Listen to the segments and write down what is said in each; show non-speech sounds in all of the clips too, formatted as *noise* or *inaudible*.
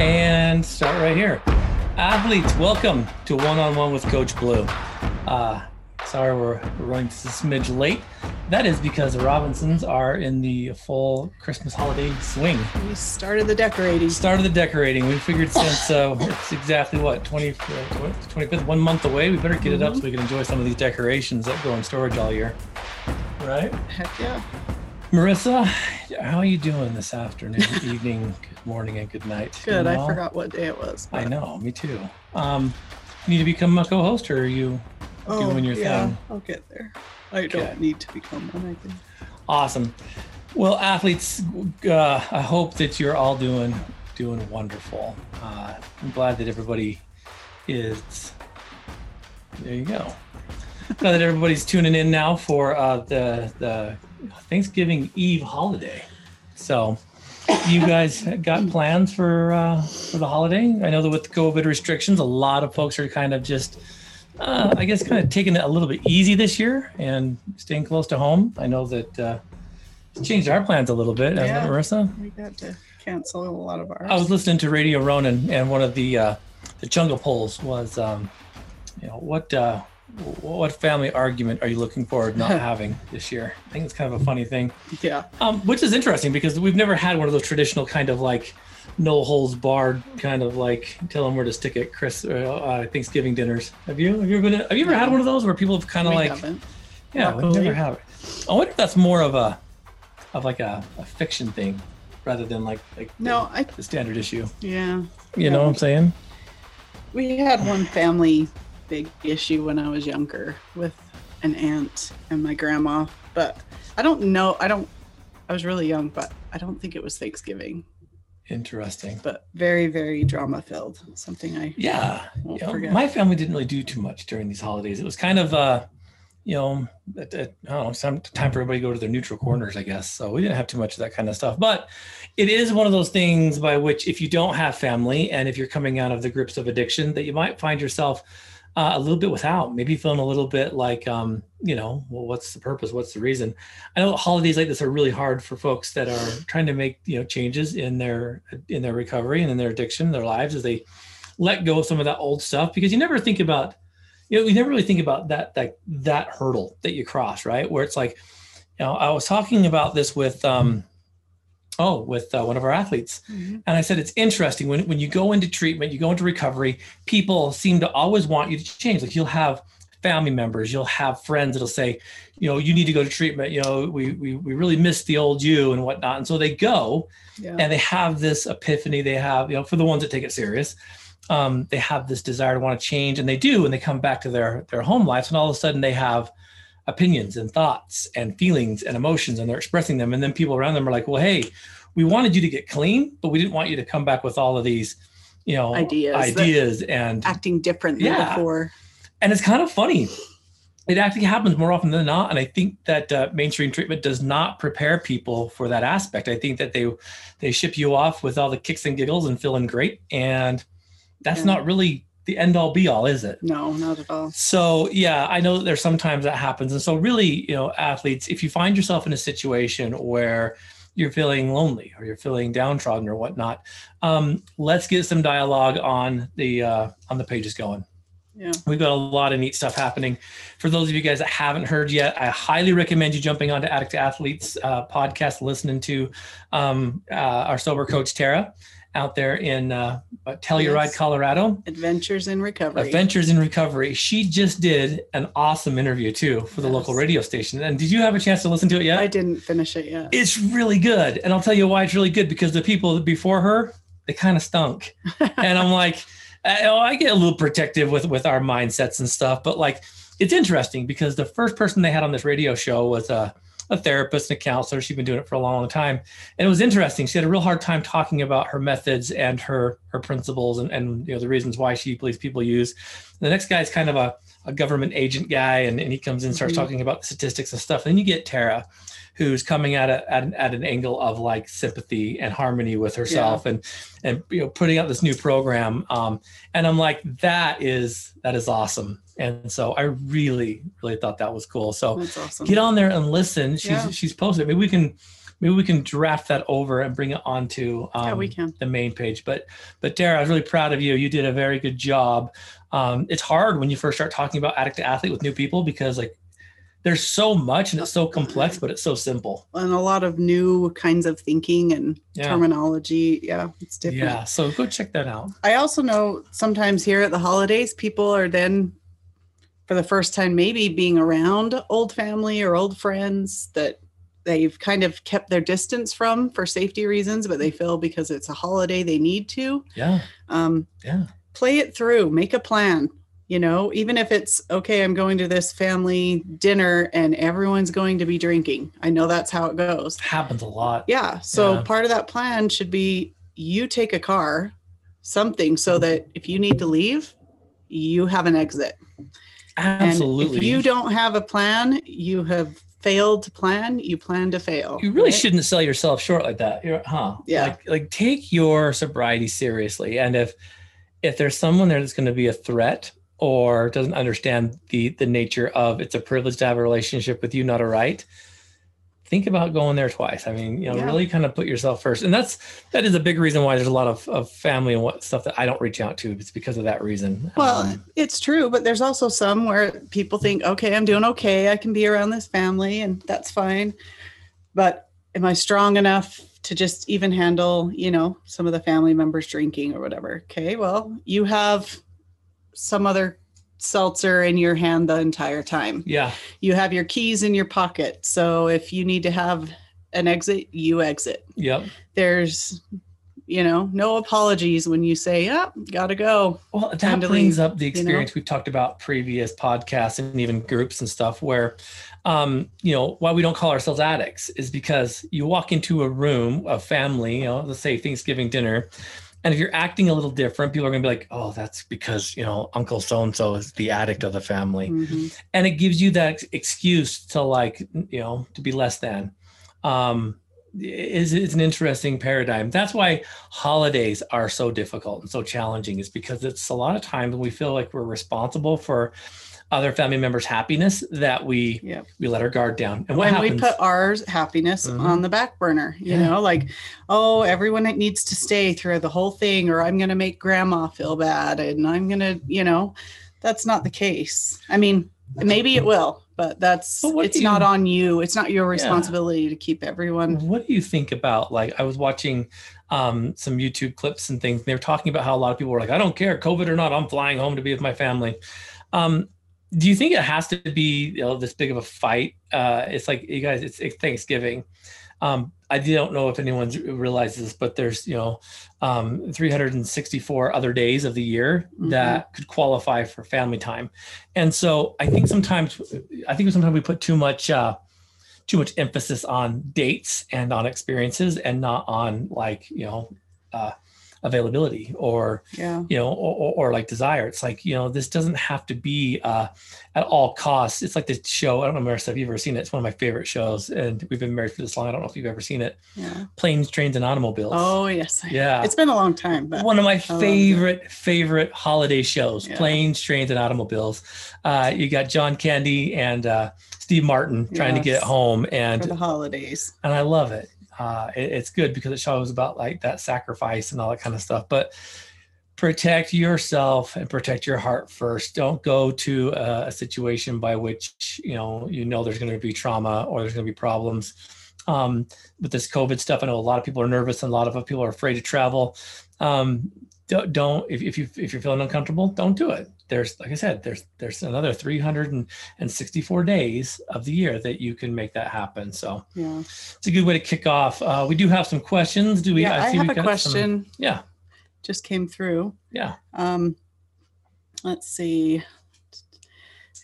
and start right here. Athletes, welcome to One on One with Coach Blu. Uh, sorry, we're, running just a smidge late. That is because the Robinsons are in the full Christmas holiday swing. We started the decorating. Started the decorating. We figured since uh, *laughs* it's exactly what 20, 25th, one month away, we better get it up so we can enjoy some of these decorations that go in storage all year. Right? Heck yeah. Marissa, how are you doing this afternoon, *laughs* evening, good morning, and good night? Good. I forgot what day it was. I know, me too. Um, you need to become a co-host, or are you doing your Oh, yeah, thing? I'll get there. I Okay. don't need to become one, I think. Awesome. Well, athletes, uh, I hope that you're all doing doing wonderful. Uh, I'm glad that everybody is. There you go. glad that everybody's tuning in now for uh, the the Thanksgiving Eve holiday. So, you guys got plans for uh, for the holiday? I know that with COVID restrictions, a lot of folks are kind of just. Uh, I guess kind of taking it a little bit easy this year and staying close to home. I know that uh, it's changed our plans a little bit, hasn't Yeah. it, Marissa? We got to cancel a lot of ours. I was listening to Radio Ronan, and one of the uh, the jungle polls was, um, you know, what uh, what family argument are you looking forward not *laughs* having this year? I think it's kind of a funny thing, yeah. um, which is interesting because we've never had one of those traditional kind of like no holes barred kind of like tell them where to stick it, Chris. Uh, uh, Thanksgiving dinners. Have you have you ever been? Have you ever had one of those where people have kind of we like haven't. yeah, we never have. I wonder if that's more of a of like a, a fiction thing rather than like like No, I. the standard issue. Yeah. You know what I'm saying? We had one family big issue when I was younger with an aunt and my grandma, but I don't know. I don't. I was really young, but I don't think it was Thanksgiving. Interesting. But very, very drama filled. Something I Yeah. You know, my family didn't really do too much during these holidays. It was kind of uh you know, at, at, I don't know, some time for everybody to go to their neutral corners, I guess. So we didn't have too much of that kind of stuff. But it is one of those things by which, if you don't have family and if you're coming out of the grips of addiction, that you might find yourself uh, a little bit without, maybe feeling a little bit like, um, you know, well, what's the purpose? What's the reason? I know holidays like this are really hard for folks that are trying to make, you know, changes in their in their recovery and in their addiction, their lives as they let go of some of that old stuff because you never think about you know, we never really think about that that that hurdle that you cross, right? Where it's like, you know, I was talking about this with um oh, with uh, one of our athletes. Mhm. And I said it's interesting when when you go into treatment, you go into recovery, people seem to always want you to change. Like you'll have family members, you'll have friends that'll say, you know, you need to go to treatment. You know, we we we really miss the old you and whatnot. And so they go, yeah. and they have this epiphany they have you know for the ones that take it serious um, they have this desire to want to change and they do and they come back to their their home lives and all of a sudden they have opinions and thoughts and feelings and emotions and they're expressing them and then people around them are like well hey we wanted you to get clean but we didn't want you to come back with all of these you know Ideas ideas and acting different than Yeah. before. and it's kind of funny it actually happens more often than not and i think that uh, mainstream treatment does not prepare people for that aspect i think that they they ship you off with all the kicks and giggles and feeling great and that's Yeah. not really the end all be all is it No, not at all. so yeah i know that there's sometimes that happens and so really you know athletes if you find yourself in a situation where you're feeling lonely or you're feeling downtrodden or whatnot um, let's get some dialogue on the uh, on the pages going Yeah. We've got a lot of neat stuff happening. For those of you guys that haven't heard yet, I highly recommend you jumping onto Addict to Athletes uh, podcast, listening to um, uh, our sober coach Tara out there in uh, Telluride, Yes. Colorado. Adventures in recovery. Adventures in Recovery. She just did an awesome interview too for the Yes. local radio station. And did you have a chance to listen to it yet? I didn't finish it yet. It's really good. And I'll tell you why it's really good because the people before her, they kind of stunk. *laughs* and I'm like, oh, I get a little protective with with our mindsets and stuff, but like it's interesting because the first person they had on this radio show was a, a therapist and a counselor. She'd been doing it for a long, long time. And it was interesting. She had a real hard time talking about her methods and her her principles and, and you know the reasons why she believes people use. The next guy is kind of a, a government agent guy and, and he comes in and starts Mhm. talking about the statistics and stuff. then you get Tara, who's coming at a at an, at an angle of like sympathy and harmony with herself and and you know putting out this new program um and i'm like that is that is awesome and so i really really thought that was cool so awesome. get on there and listen she's Yeah. she's posted maybe we can maybe we can draft that over and bring it onto um, Yeah, we can. the main page. But but Tara, I was really proud of you. You did a very good job. Um, it's hard when you first start talking about addict to athlete with new people because like there's so much and it's so complex, but it's so simple. And a lot of new kinds of thinking and Yeah. terminology. Yeah, it's different. Yeah. So go check that out. I also know sometimes here at the holidays, people are then for the first time maybe being around old family or old friends that they've kind of kept their distance from for safety reasons, but they feel because it's a holiday they need to. Yeah. Um, Yeah. play it through, make a plan. You know, even if it's okay, I'm going to this family dinner and everyone's going to be drinking. I know that's how it goes. Happens a lot. Yeah. So Yeah. part of that plan should be you take a car, something so that if you need to leave, you have an exit. Absolutely. And if you don't have a plan, you have failed to plan, you plan to fail. you really right? shouldn't sell yourself short like that You're, huh Yeah. like like take your sobriety seriously and if if there's someone there that's going to be a threat or doesn't understand the the nature of it's a privilege to have a relationship with you not a right think about going there twice i mean you know Yeah. really kind of put yourself first and that's that is a big reason why there's a lot of, of family and what stuff that i don't reach out to it's because of that reason Well, Um, it's true, but there's also some where people think, okay, I'm doing okay. I can be around this family and that's fine. But am I strong enough to just even handle, you know, some of the family members drinking or whatever? Okay, well, you have some other seltzer in your hand the entire time. yeah You have your keys in your pocket. So if you need to have an exit, you exit. yep There's, you know, no apologies when you say, yeah, gotta go. Well, that time brings leave, up the you know? experience we've talked about previous podcasts and even groups and stuff where, um, you know, why we don't call ourselves addicts is because you walk into a room, a family, you know, let's say Thanksgiving dinner, and if you're acting a little different, people are going to be like, oh, that's because, you know, Uncle so and so is the addict of the family. Mhm. And it gives you that excuse to, like, you know, to be less than. Um, is it's an interesting paradigm. That's why holidays are so difficult and so challenging. Is because it's a lot of times we feel like we're responsible for other family members' happiness that we Yep. we let our guard down. And what and happens? we put our happiness Mhm. on the back burner you Yeah. know like oh everyone needs to stay through the whole thing or i'm going to make grandma feel bad and i'm going to you know that's not the case i mean maybe it will but that's But it's do not on you it's not your responsibility to keep everyone what do you think about like I was watching um, some YouTube clips and things. And they were talking about how a lot of people were like, I don't care, COVID or not, I'm flying home to be with my family. Um, do you think it has to be you know, this big of a fight? Uh, it's like you guys, it's, it's Thanksgiving. Um, I don't know if anyone realizes this, but there's you know um, 364 other days of the year Mhm. that could qualify for family time, and so I think sometimes I think sometimes we put too much uh, too much emphasis on dates and on experiences and not on like you know uh, availability or yeah. you know or, or, or like desire. It's like you know this doesn't have to be uh, at all costs. It's like this show i don't know marissa if you've ever seen it. It's one of my favorite shows and we've been married for this long. I don't know if you've ever seen it. Yeah. Planes trains and automobiles. Oh yes yeah. It's been a long time but one of my favorite favorite holiday shows. Yeah. planes trains and automobiles. Uh, you got john candy and uh, steve martin trying to get Yes. home for and the holidays. and I love it. Uh, it. It's good because it shows about like that sacrifice and all that kind of stuff. But protect yourself and protect your heart first. Don't go to a, a situation by which you know you know there's going to be trauma or there's going to be problems. Um, with this COVID stuff, I know a lot of people are nervous and a lot of people are afraid to travel. Um, don't, don't if, if you if you're feeling uncomfortable, don't do it. There's like I said, there's there's another 364 days of the year that you can make that happen. So yeah it's a good way to kick off. Uh, we do have some questions. Do we? yeah i see have a got some- question yeah, just came through yeah. Um, let's see.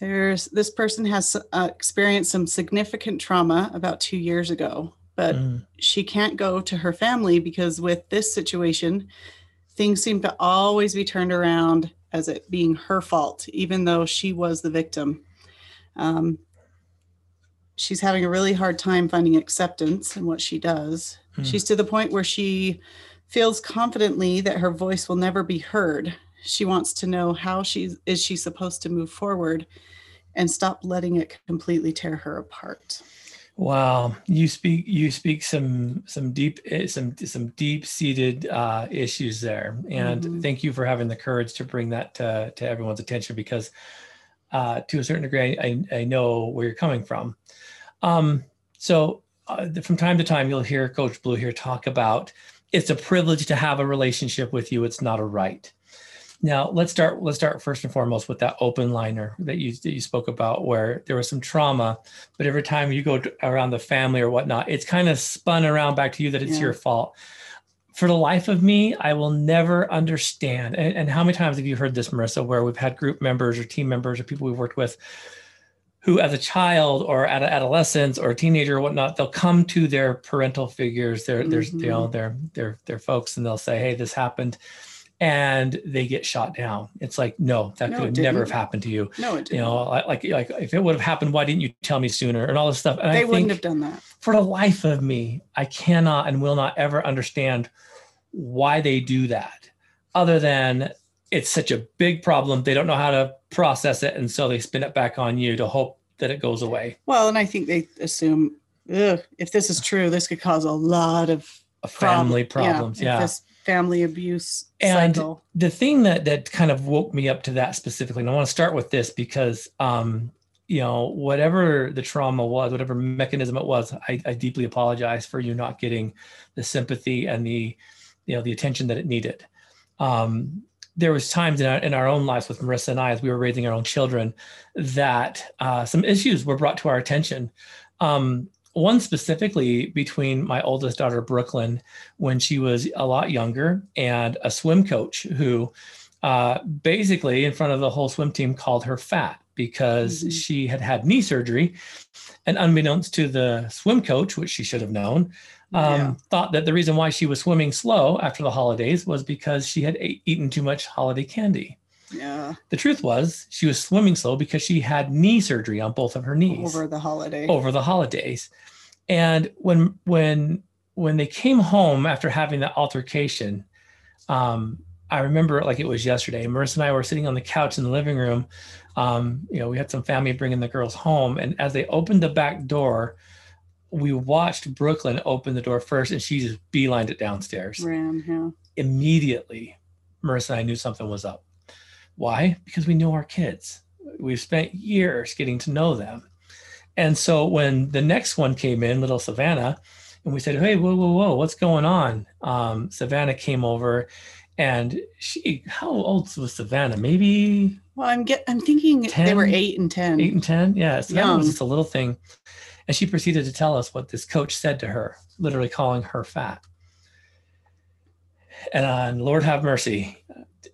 There's this person has uh, experienced some significant trauma about two years ago, but Mm, she can't go to her family because with this situation, things seem to always be turned around as it being her fault, even though she was the victim. Um, she's having a really hard time finding acceptance in what she does. Hmm. She's to the point where she feels confidently that her voice will never be heard. She wants to know how she is she supposed to move forward and stop letting it completely tear her apart. Wow, you speak you speak some some deep eh, some some deep seated uh, issues there, and Mhm. thank you for having the courage to bring that to, to everyone's attention because uh, to a certain degree, I, I know where you're coming from. Um, so uh, from time to time, you'll hear Coach Blu here talk about it's a privilege to have a relationship with you. It's not a right. Now let's start. Let's start first and foremost with that open liner that you that you spoke about, where there was some trauma, but every time you go around the family or whatnot, it's kind of spun around back to you that it's Yeah. your fault. For the life of me, I will never understand. And, and how many times have you heard this, Marissa, where we've had group members or team members or people we've worked with who, as a child or at adolescence or a teenager or whatnot, they'll come to their parental figures, their, their, you know, mm-hmm. their, their, their folks, and they'll say, "Hey, this happened," and they get shot down. It's like, no, that No, could have never have happened to you. No, it didn't. know, like, like, if it would have happened, why didn't you tell me sooner? And all this stuff. And they I wouldn't have done that. for the life of me, I cannot and will not ever understand why they do that, other than it's such a big problem. They don't know how to process it. And so they spin it back on you to hope that it goes away. Well, and I think they assume, if this is true, this could cause a lot of family problems. Yeah. This family abuse And- cycle. the thing that that kind of woke me up to that specifically, and I want to start with this because um, you know, whatever the trauma was, whatever mechanism it was, I, I deeply apologize for you not getting the sympathy and the you know the attention that it needed. Um, there was times in our, in our own lives with Marissa and I, as we were raising our own children, that uh, some issues were brought to our attention. Um, one specifically between my oldest daughter Brooklyn when she was a lot younger and a swim coach who uh, basically in front of the whole swim team called her fat because Mhm. she had had knee surgery and unbeknownst to the swim coach which she should have known um, Yeah. thought that the reason why she was swimming slow after the holidays was because she had a- eaten too much holiday candy Yeah. the truth was she was swimming slow because she had knee surgery on both of her knees Over the holiday. over the holidays. And when when when they came home after having that altercation, um, I remember it like it was yesterday. Marissa and I were sitting on the couch in the living room. Um, you know, we had some family bringing the girls home, and as they opened the back door, we watched Brooklyn open the door first, and she just beelined it downstairs Ran, yeah. immediately Marissa and I knew something was up. Why? Because we know our kids. We've spent years getting to know them. And so when the next one came in, little Savannah, and we said, Hey, whoa, whoa, whoa, what's going on? Um, Savannah came over and she, how old was Savannah? Maybe Well, I'm get I'm thinking they were eight and ten. eight and 10? Yeah. So that was just a little thing. And she proceeded to tell us what this coach said to her, literally calling her fat. And uh, Lord have mercy.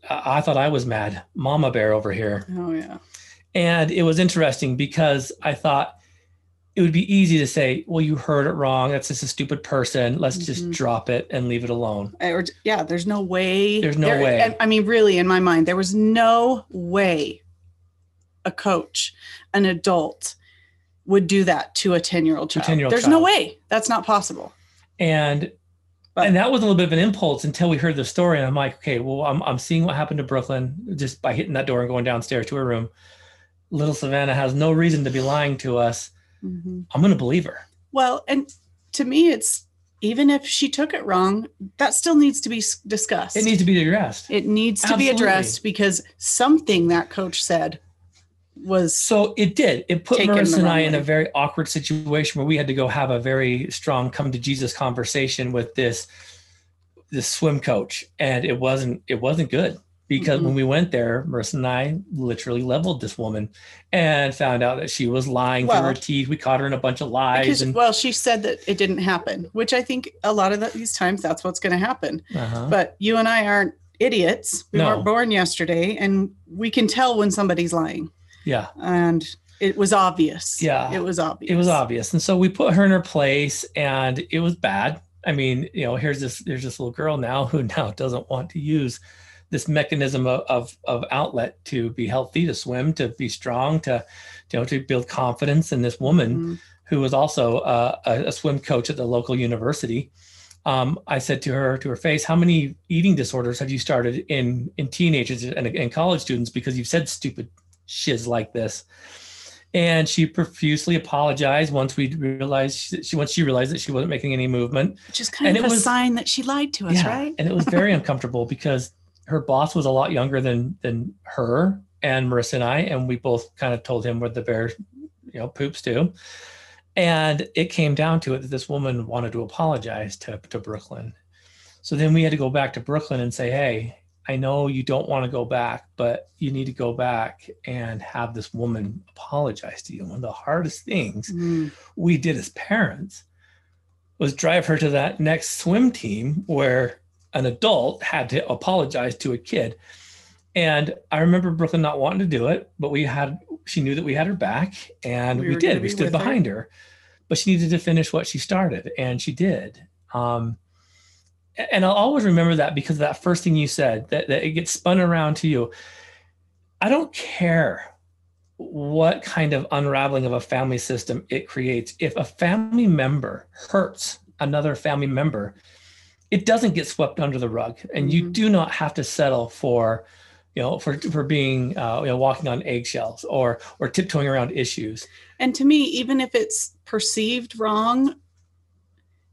I, thought I was mad. Mama bear over here. Oh yeah. And it was interesting because I thought it would be easy to say, well, you heard it wrong. That's just a stupid person. Let's just Mhm. drop it and leave it alone. Or yeah, there's no way. There's no there- way. and- I mean, really, in my mind, there was no way a coach, an adult, would do that to a 10 year old child. 10-year-old There's no way. That's not possible. And But- and that was a little bit of an impulse until we heard the story. And I'm like, okay, well, I'm, I'm seeing what happened to Brooklyn just by hitting that door and going downstairs to her room. Little Savannah has no reason to be lying to us. Mhm. I'm going to believe her. Well, and to me, it's even if she took it wrong, that still needs to be discussed. It needs to be addressed. It needs to Absolutely. be addressed because something that coach said was So it did. It put Marissa and I in a very awkward situation where we had to go have a very strong come to Jesus conversation with this this swim coach, and it wasn't it wasn't good because Mhm. when we went there, Marissa and I literally leveled this woman and found out that she was lying through her teeth. We caught her in a bunch of lies, because and well, she said that it didn't happen, which I think a lot of the, these times that's what's going to happen. uh-huh. But you and I aren't idiots. We No. weren't born yesterday, and we can tell when somebody's lying. Yeah, And it was obvious. Yeah. it was obvious. it was obvious and so we put her in her place and it was bad i mean you know here's this there's this little girl now who *laughs* now doesn't want to use this mechanism of, of, of outlet to be healthy to swim to be strong to you know to build confidence in this woman Mhm. who was also uh, a, a swim coach at the local university um, i said to her to her face how many eating disorders have you started in in teenagers and, and college students because you've said stupid shiz like this and she profusely apologized once we realized she, she once she realized that she wasn't making any movement Which is kind And of a was- sign that she lied to us, yeah, right? and it was very *laughs* uncomfortable because her boss was a lot younger than than her and Marissa and I, and we both kind of told him where the bear, you know, poops to. And it came down to it that this woman wanted to apologize to, to Brooklyn. So then we had to go back to Brooklyn and say, hey, I know you don't want to go back, but you need to go back and have this woman apologize to you. One of the hardest things Mm. we did as parents was drive her to that next swim team where an adult had to apologize to a kid. And I remember Brooklyn not wanting to do it, but we had, she knew that we had her back and We we, did. We stood with her. behind her. but she needed to finish what she started and she did. Um, and I'll always remember that because of that first thing you said that, that it gets spun around to you. I don't care what kind of unraveling of a family system it creates. If a family member hurts another family member, it doesn't get swept under the rug, and you Mhm. do not have to settle for, you know, for for being, uh, you know, walking on eggshells or or tiptoeing around issues. And to me, even if it's perceived wrong,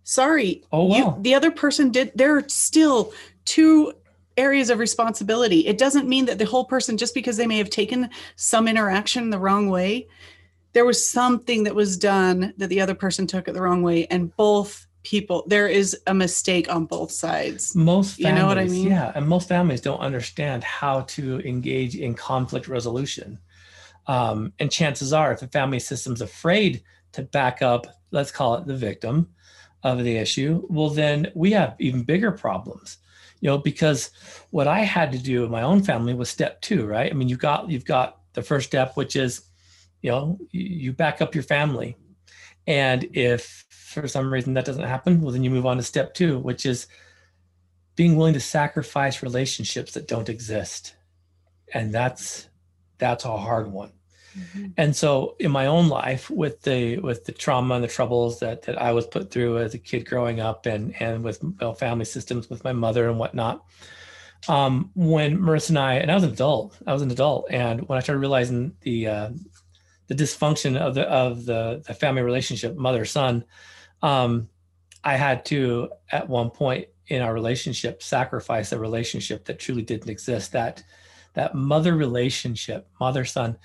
sorry. Oh, you- well. the other person did. There are still two areas of responsibility. It doesn't mean that the whole person, just because they may have taken some interaction the wrong way, there was something that was done that the other person took it the wrong way, and both people there is a mistake on both sides. most families, You know what I mean? yeah, and most families don't understand how to engage in conflict resolution. Um, and chances are, if the family system's afraid to back up, let's call it the victim of the issue, well, then we have even bigger problems. You know, because what I had to do in my own family was step two, right? I mean, you've got you've got the first step, which is, you know, you, back up your family, and if for some reason that doesn't happen, well, then you move on to step two, which is being willing to sacrifice relationships that don't exist and that's that's a hard one and so in my own life with the with the trauma and the troubles that that i was put through as a kid growing up and and with family systems with my mother and whatnot um when marissa and i and i was an adult i was an adult. And when i started realizing the uh the dysfunction of the of the, the family relationship mother son um i had to at one point in our relationship sacrifice a relationship that truly didn't exist. That that mother relationship mother son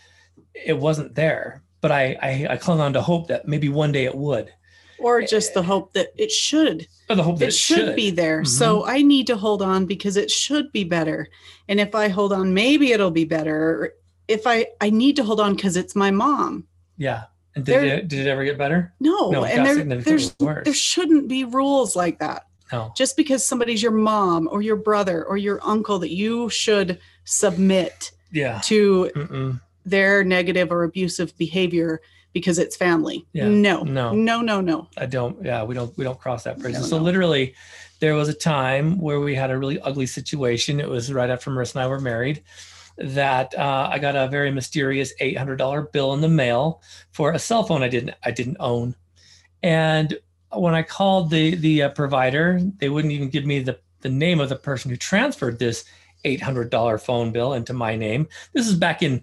it wasn't there but I, I i clung on to hope that maybe one day it would Or just the hope that it should. or the hope that it should, be there. Mhm. So I need to hold on because it should be better. And if I hold on, maybe it'll be better. If I I need to hold on because it's my mom. yeah and did There- it, did it ever get better No, No, it and there, there's worse. there shouldn't be rules like that. no Just because somebody's your mom or your brother or your uncle, that you should submit yeah to Mm-mm. Their negative or abusive behavior because it's family. Yeah. No, No. no, no, no. I don't. Yeah, we don't. We don't cross that bridge. No, so no. literally, there was a time where we had a really ugly situation. It was right after Marissa and I were married. That uh, I got a very mysterious eight hundred dollar bill in the mail for a cell phone I didn't I didn't own, and when I called the the uh, provider, they wouldn't even give me the the name of the person who transferred this eight hundred dollar phone bill into my name. This is back in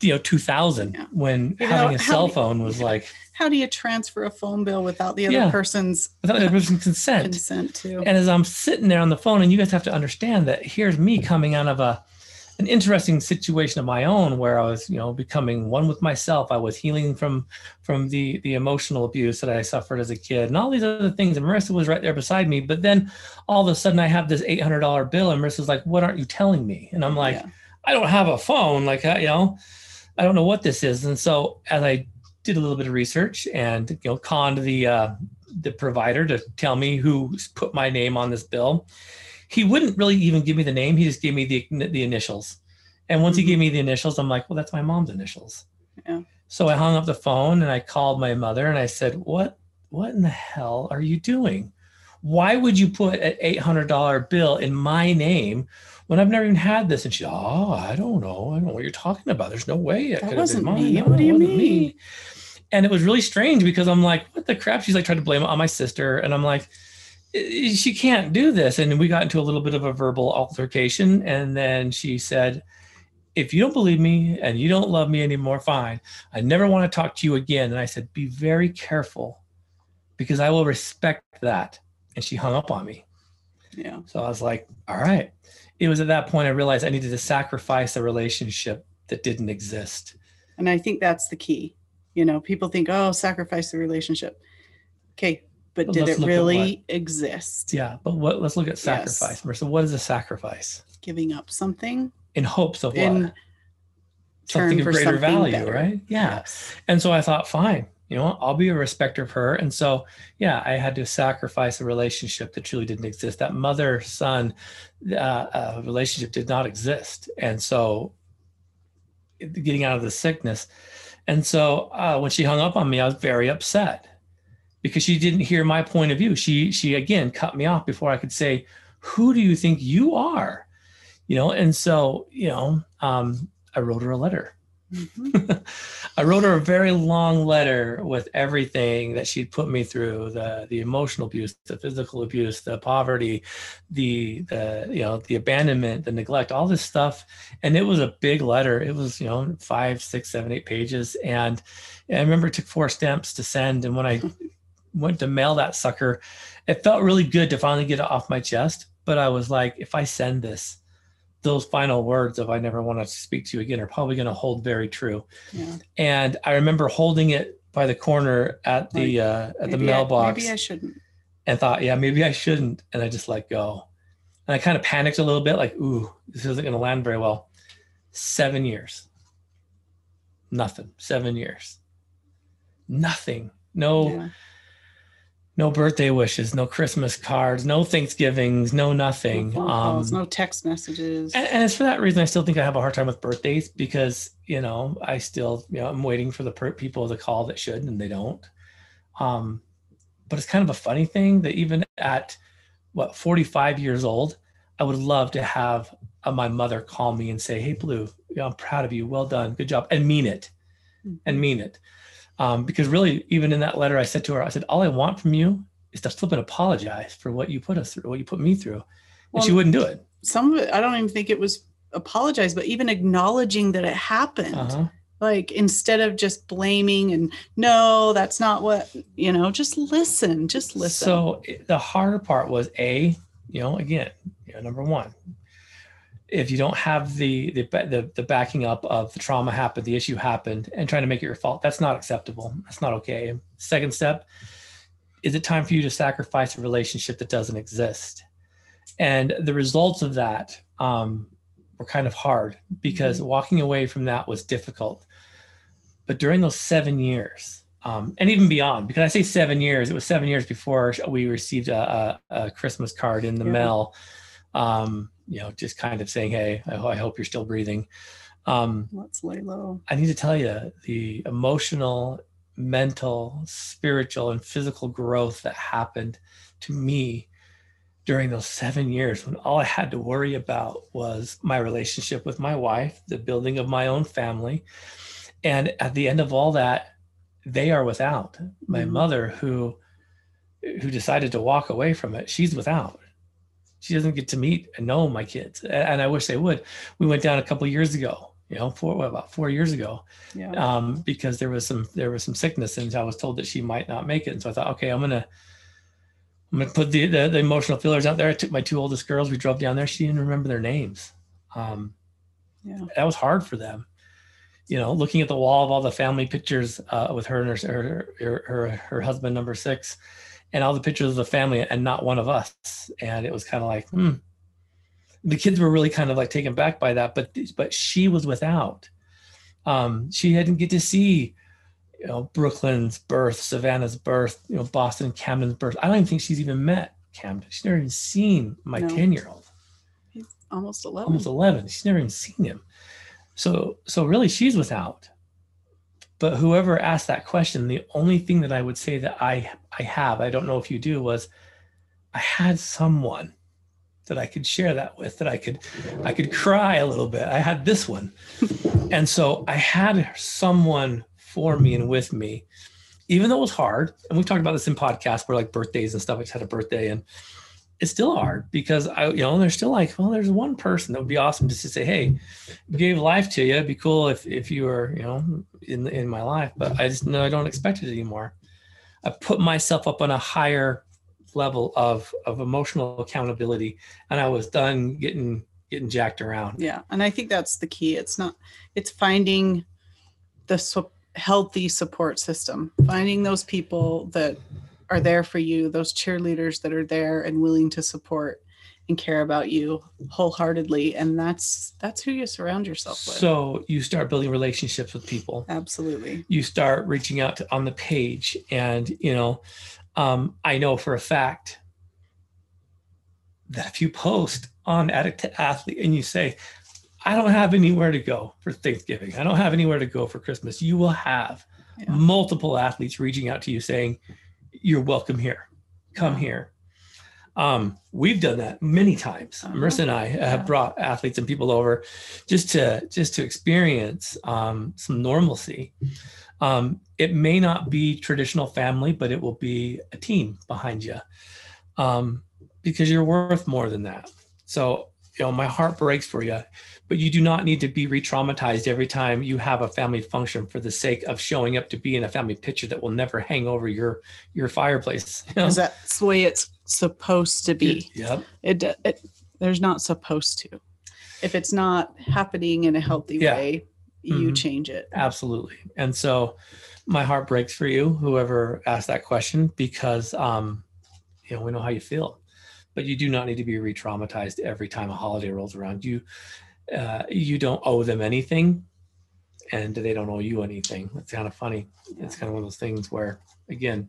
you know two thousand Yeah. when You know, having a cell do- phone was like How do you transfer a phone bill without the other Yeah. person's without the other person's consent. consent to? And as I'm sitting there on the phone, and you guys have to understand that here's me coming out of a an interesting situation of my own where I was, you know, becoming one with myself. I was healing from from the the emotional abuse that I suffered as a kid and all these other things. And Marissa was right there beside me. But then all of a sudden I have this eight hundred dollar bill, and Marissa's like, "What aren't you telling me?" And I'm like, Yeah. I don't have a phone. Like, I- you know, I don't know what this is. And so as I did a little bit of research and you know conned the uh, the provider to tell me who put my name on this bill, he wouldn't really even give me the name. He just gave me the the initials. And once he Mhm. gave me the initials, I'm like, well, that's my mom's initials. Yeah. So I hung up the phone and I called my mother and I said, what what in the hell are you doing? Why would you put an eight hundred dollar bill in my name when I've never even had this? And she, oh, I don't know. I don't know what you're talking about. There's no way it That could have wasn't been mine. me. No, What do you mean? And it was really strange because I'm like, what the crap? She's like trying to blame it on my sister. And I'm like, "I- she can't do this. And we got into a little bit of a verbal altercation. And then she said, if you don't believe me and you don't love me anymore, fine. I never want to talk to you again. And I said, Be very careful because I will respect that. And she hung up on me. Yeah. So I was like, All right. It was at that point I realized I needed to sacrifice a relationship that didn't exist. And I think that's the key. You know, people think, oh, sacrifice the relationship. Okay. But, But did it really exist? Yeah. But what let's look at Yes. sacrifice. Marissa, what is a sacrifice? Giving up something In hopes of what? Something of greater something value, better. right? Yeah. Yes. And so I thought, fine, you know. I'll be a respecter of her. And so, yeah, I had to sacrifice a relationship that truly didn't exist. That mother son uh, uh, relationship did not exist. And so, getting out of the sickness. And so, uh, when she hung up on me, I was very upset because she didn't hear my point of view. She, she again cut me off before I could say, "Who do you think you are?" You know. And so, you know, um, I wrote her a letter. Mhm. *laughs* I wrote her a very long letter with everything that she'd put me through the the emotional abuse, the physical abuse, the poverty, the the you know the abandonment, the neglect, all this stuff. And it was a big letter. It was you know five, six, seven, eight pages. And I remember it took four stamps to send. And when I went to mail that sucker, it felt really good to finally get it off my chest. But I was like, if I send this, those final words of I never want to speak to you again are probably going to hold very true Yeah. and I remember holding it by the corner at the uh, at the Maybe I- mailbox maybe I shouldn't. and thought, yeah, maybe I shouldn't, and I just let go. And I kind of panicked a little bit, like, ooh, this isn't going to land very well. Seven years, nothing. Seven years, nothing. No, Yeah. No birthday wishes, no Christmas cards, no Thanksgivings, no nothing. No Um, no text messages. and, and it's for that reason I still think I have a hard time with birthdays because you know I still you know I'm waiting for the per- people to call that should and they don't. Um, but it's kind of a funny thing that even at what 45 years old, I would love to have uh, my mother call me and say, "Hey, Blu, you know, I'm proud of you. Well done, good job," and mean it and mean it. Um, because really, even in that letter, I said to her, I said, all I want from you is to flip and apologize for what you put us through, what you put me through. And she wouldn't do it. some of it, I don't even think it was apologize, but even acknowledging that it happened. Uh-huh. Like instead of just blaming and no, that's not what, you know, just listen, just listen. So the harder part was a, you know, again, you know, number one, if you don't have the, the the the backing up of the trauma happened, the issue happened, and trying to make it your fault, that's not acceptable. That's not okay. Second step, is it time for you to sacrifice a relationship that doesn't exist? And the results of that um, were kind of hard because walking away from that was difficult. But during those seven years, um, and even beyond, because I say seven years, it was seven years before we received a, a, a Christmas card in the Yeah. mail, um, you know, just kind of saying, "Hey, I, I hope you're still breathing." Um, let's lay low. I need to tell you the emotional, mental, spiritual, and physical growth that happened to me during those seven years when all I had to worry about was my relationship with my wife, the building of my own family. And at the end of all that, they are without. My Mhm. mother, who who decided to walk away from it, she's without. She doesn't get to meet and know my kids. And I wish they would. We went down a couple years ago, you know, four what, about four years ago Yeah. um, because there was some there was some sickness and I was told that she might not make it. And so I thought, okay, I'm gonna I'm gonna put the the, the emotional feelers out there. I took my two oldest girls. We drove down there. She didn't remember their names. Um, yeah. that was hard for them. You know, looking at the wall of all the family pictures uh, with her and her, her her her her husband, number six, and all the pictures of the family, and not one of us. And it was kind of like, hmm. The kids were really kind of like taken back by that, but but she was without. Um, she didn't get to see, you know, Brooklyn's birth, Savannah's birth, you know, Boston, Camden's birth. I don't even think she's even met Camden. She's never even seen my No. ten year old He's almost 11. almost 11 she's never even seen him so so really she's without but whoever asked that question the only thing that i would say that i i have i don't know if you do was i had someone that i could share that with that i could i could cry a little bit. I had this one. *laughs* And so i had someone for me and with me even though it was hard. And we've talked about this in podcasts where like birthdays and stuff i just had a birthday and it's still hard because I, you know, they're still like, well, there's one person that would be awesome just to say, hey, gave life to you. It'd be cool if if you were, you know, in in my life, but I just know I don't expect it anymore. I put myself up on a higher level of of emotional accountability, and I was done getting getting jacked around. Yeah, and I think that's the key. It's not. It's finding the su- healthy support system. Finding those people that are there for you, those cheerleaders that are there and willing to support and care about you wholeheartedly and that's that's who you surround yourself with. So you start building relationships with people. Absolutely. You start reaching out to, on the page and you know um, i know for a fact that if you post on addict to athlete and you say i don't have anywhere to go for thanksgiving. I don't have anywhere to go for christmas you will have yeah. multiple athletes reaching out to you saying you're welcome here. Come here. Um, we've done that many times. Uh-huh. Marissa and I have brought athletes and people over just to just to experience um, some normalcy. Um, it may not be traditional family, but it will be a team behind you um, because you're worth more than that. So you know, my heart breaks for you but you do not need to be re-traumatized every time you have a family function for the sake of showing up to be in a family picture that will never hang over your your fireplace you know? that's the way it's supposed to be. Yep. It, it there's not supposed to. If it's not happening in a healthy yeah. way you mm-hmm. change it. Absolutely. And so my heart breaks for you whoever asked that question because um you know we know how you feel but you do not need to be re-traumatized every time a holiday rolls around you uh, you don't owe them anything and they don't owe you anything. It's kind of funny. It's kind of one of those things where, again,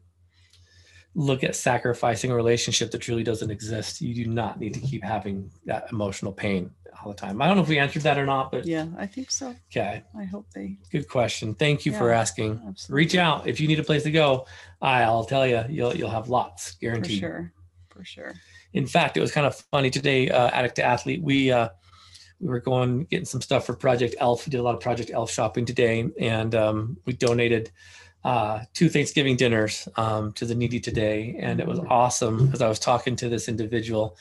look at sacrificing a relationship that truly doesn't exist. You do not need to keep having that emotional pain all the time. I don't know if we answered that or not, but yeah, I think so. Okay. I hope they. Good question. Thank you yeah, for asking. Absolutely. Reach out if you need a place to go. I'll tell you, you'll you'll have lots, guaranteed. For sure. For sure. In fact, it was kind of funny today. Uh, Addict to athlete, we. Uh, we were going getting some stuff for Project Elf. We did a lot of Project Elf shopping today, and um, we donated uh, two Thanksgiving dinners um, to the needy today, and it was awesome because I was talking to this individual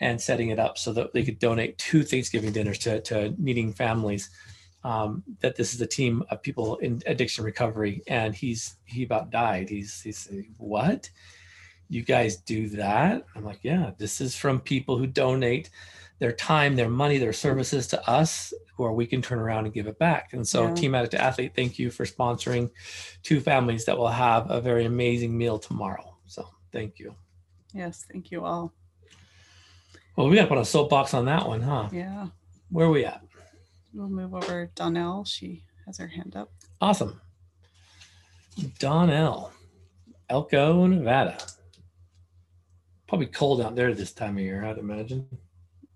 and setting it up so that they could donate two Thanksgiving dinners to, to needing families. Um, that this is a team of people in addiction recovery, and he's he about died. He's he's what? You guys do that? I'm like, yeah. This is from people who donate their time, their money, their services to us, or we can turn around and give it back. And so, yeah. Team Addict to Athlete, thank you for sponsoring two families that will have a very amazing meal tomorrow. So, thank you. Yes, thank you all. Well, we got to put a soapbox on that one, huh? Yeah. Where are we at? We'll move over. Donnell, she has her hand up. Awesome. Donnell, Elko, Nevada. Probably cold out there this time of year, I'd imagine.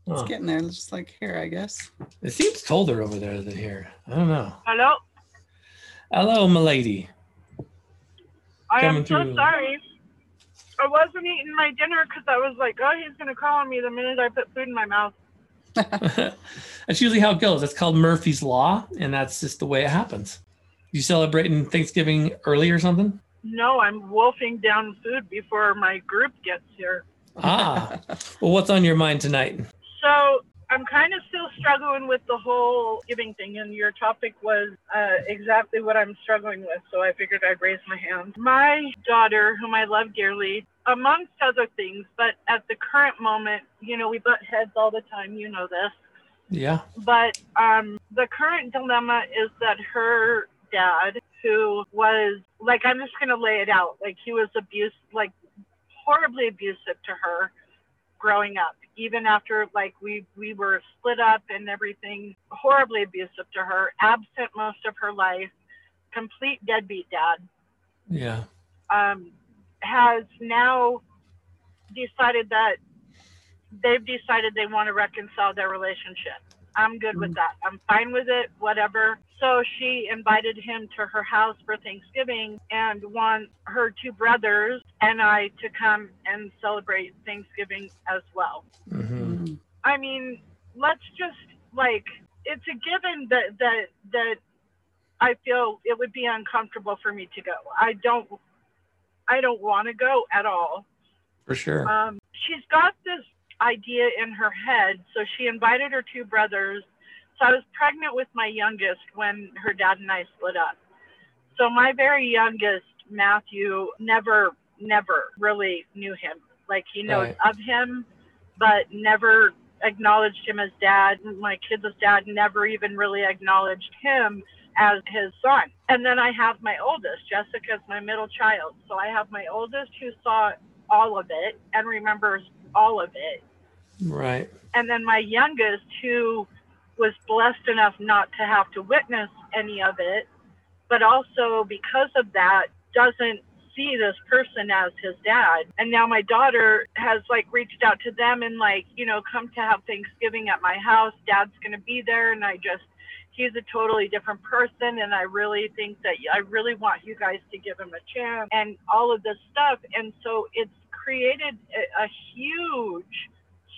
It's huh. getting there, just like here, I guess. It seems colder over there than here. I don't know. Hello. Hello, milady. I Coming am so through. sorry. I wasn't eating my dinner because I was like, oh, he's going to call on me the minute I put food in my mouth. *laughs* that's usually how it goes. That's called Murphy's Law, and that's just the way it happens. You celebrating Thanksgiving early or something? No, I'm wolfing down food before my group gets here. ah, well, what's on your mind tonight? So I'm kind of still struggling with the whole giving thing, and your topic was uh, exactly what I'm struggling with. So I figured I'd raise my hand. My daughter, whom I love dearly, amongst other things, but at the current moment, you know, we butt heads all the time. You know this. Yeah. But um, the current dilemma is that her dad, who was like, I'm just going to lay it out, like he was abused, like horribly abusive to her growing up even after like we we were split up and everything horribly abusive to her absent most of her life complete deadbeat dad. Yeah. Um has now decided that they've decided they want to reconcile their relationship i'm good with mm. that i'm fine with it whatever so she invited him to her house for Thanksgiving and wants her two brothers and I to come and celebrate Thanksgiving as well. Mm-hmm. I mean, let's just like it's a given that that that I feel it would be uncomfortable for me to go. I don't I don't want to go at all. For sure. Um, she's got this idea in her head. So she invited her two brothers. So I was pregnant with my youngest when her dad and I split up. So my very youngest, Matthew, never, never really knew him. Like he knows Right. of him, but never acknowledged him as dad. My kid's dad never even really acknowledged him as his son. And then I have my oldest, Jessica's my middle child. So I have my oldest who saw all of it and remembers all of it. Right. And then my youngest who was blessed enough not to have to witness any of it, but also because of that doesn't see this person as his dad. And now my daughter has like reached out to them and like, you know, come to have Thanksgiving at my house. Dad's going to be there and I just he's a totally different person and I really think that I really want you guys to give him a chance and all of this stuff. And so it's created a, huge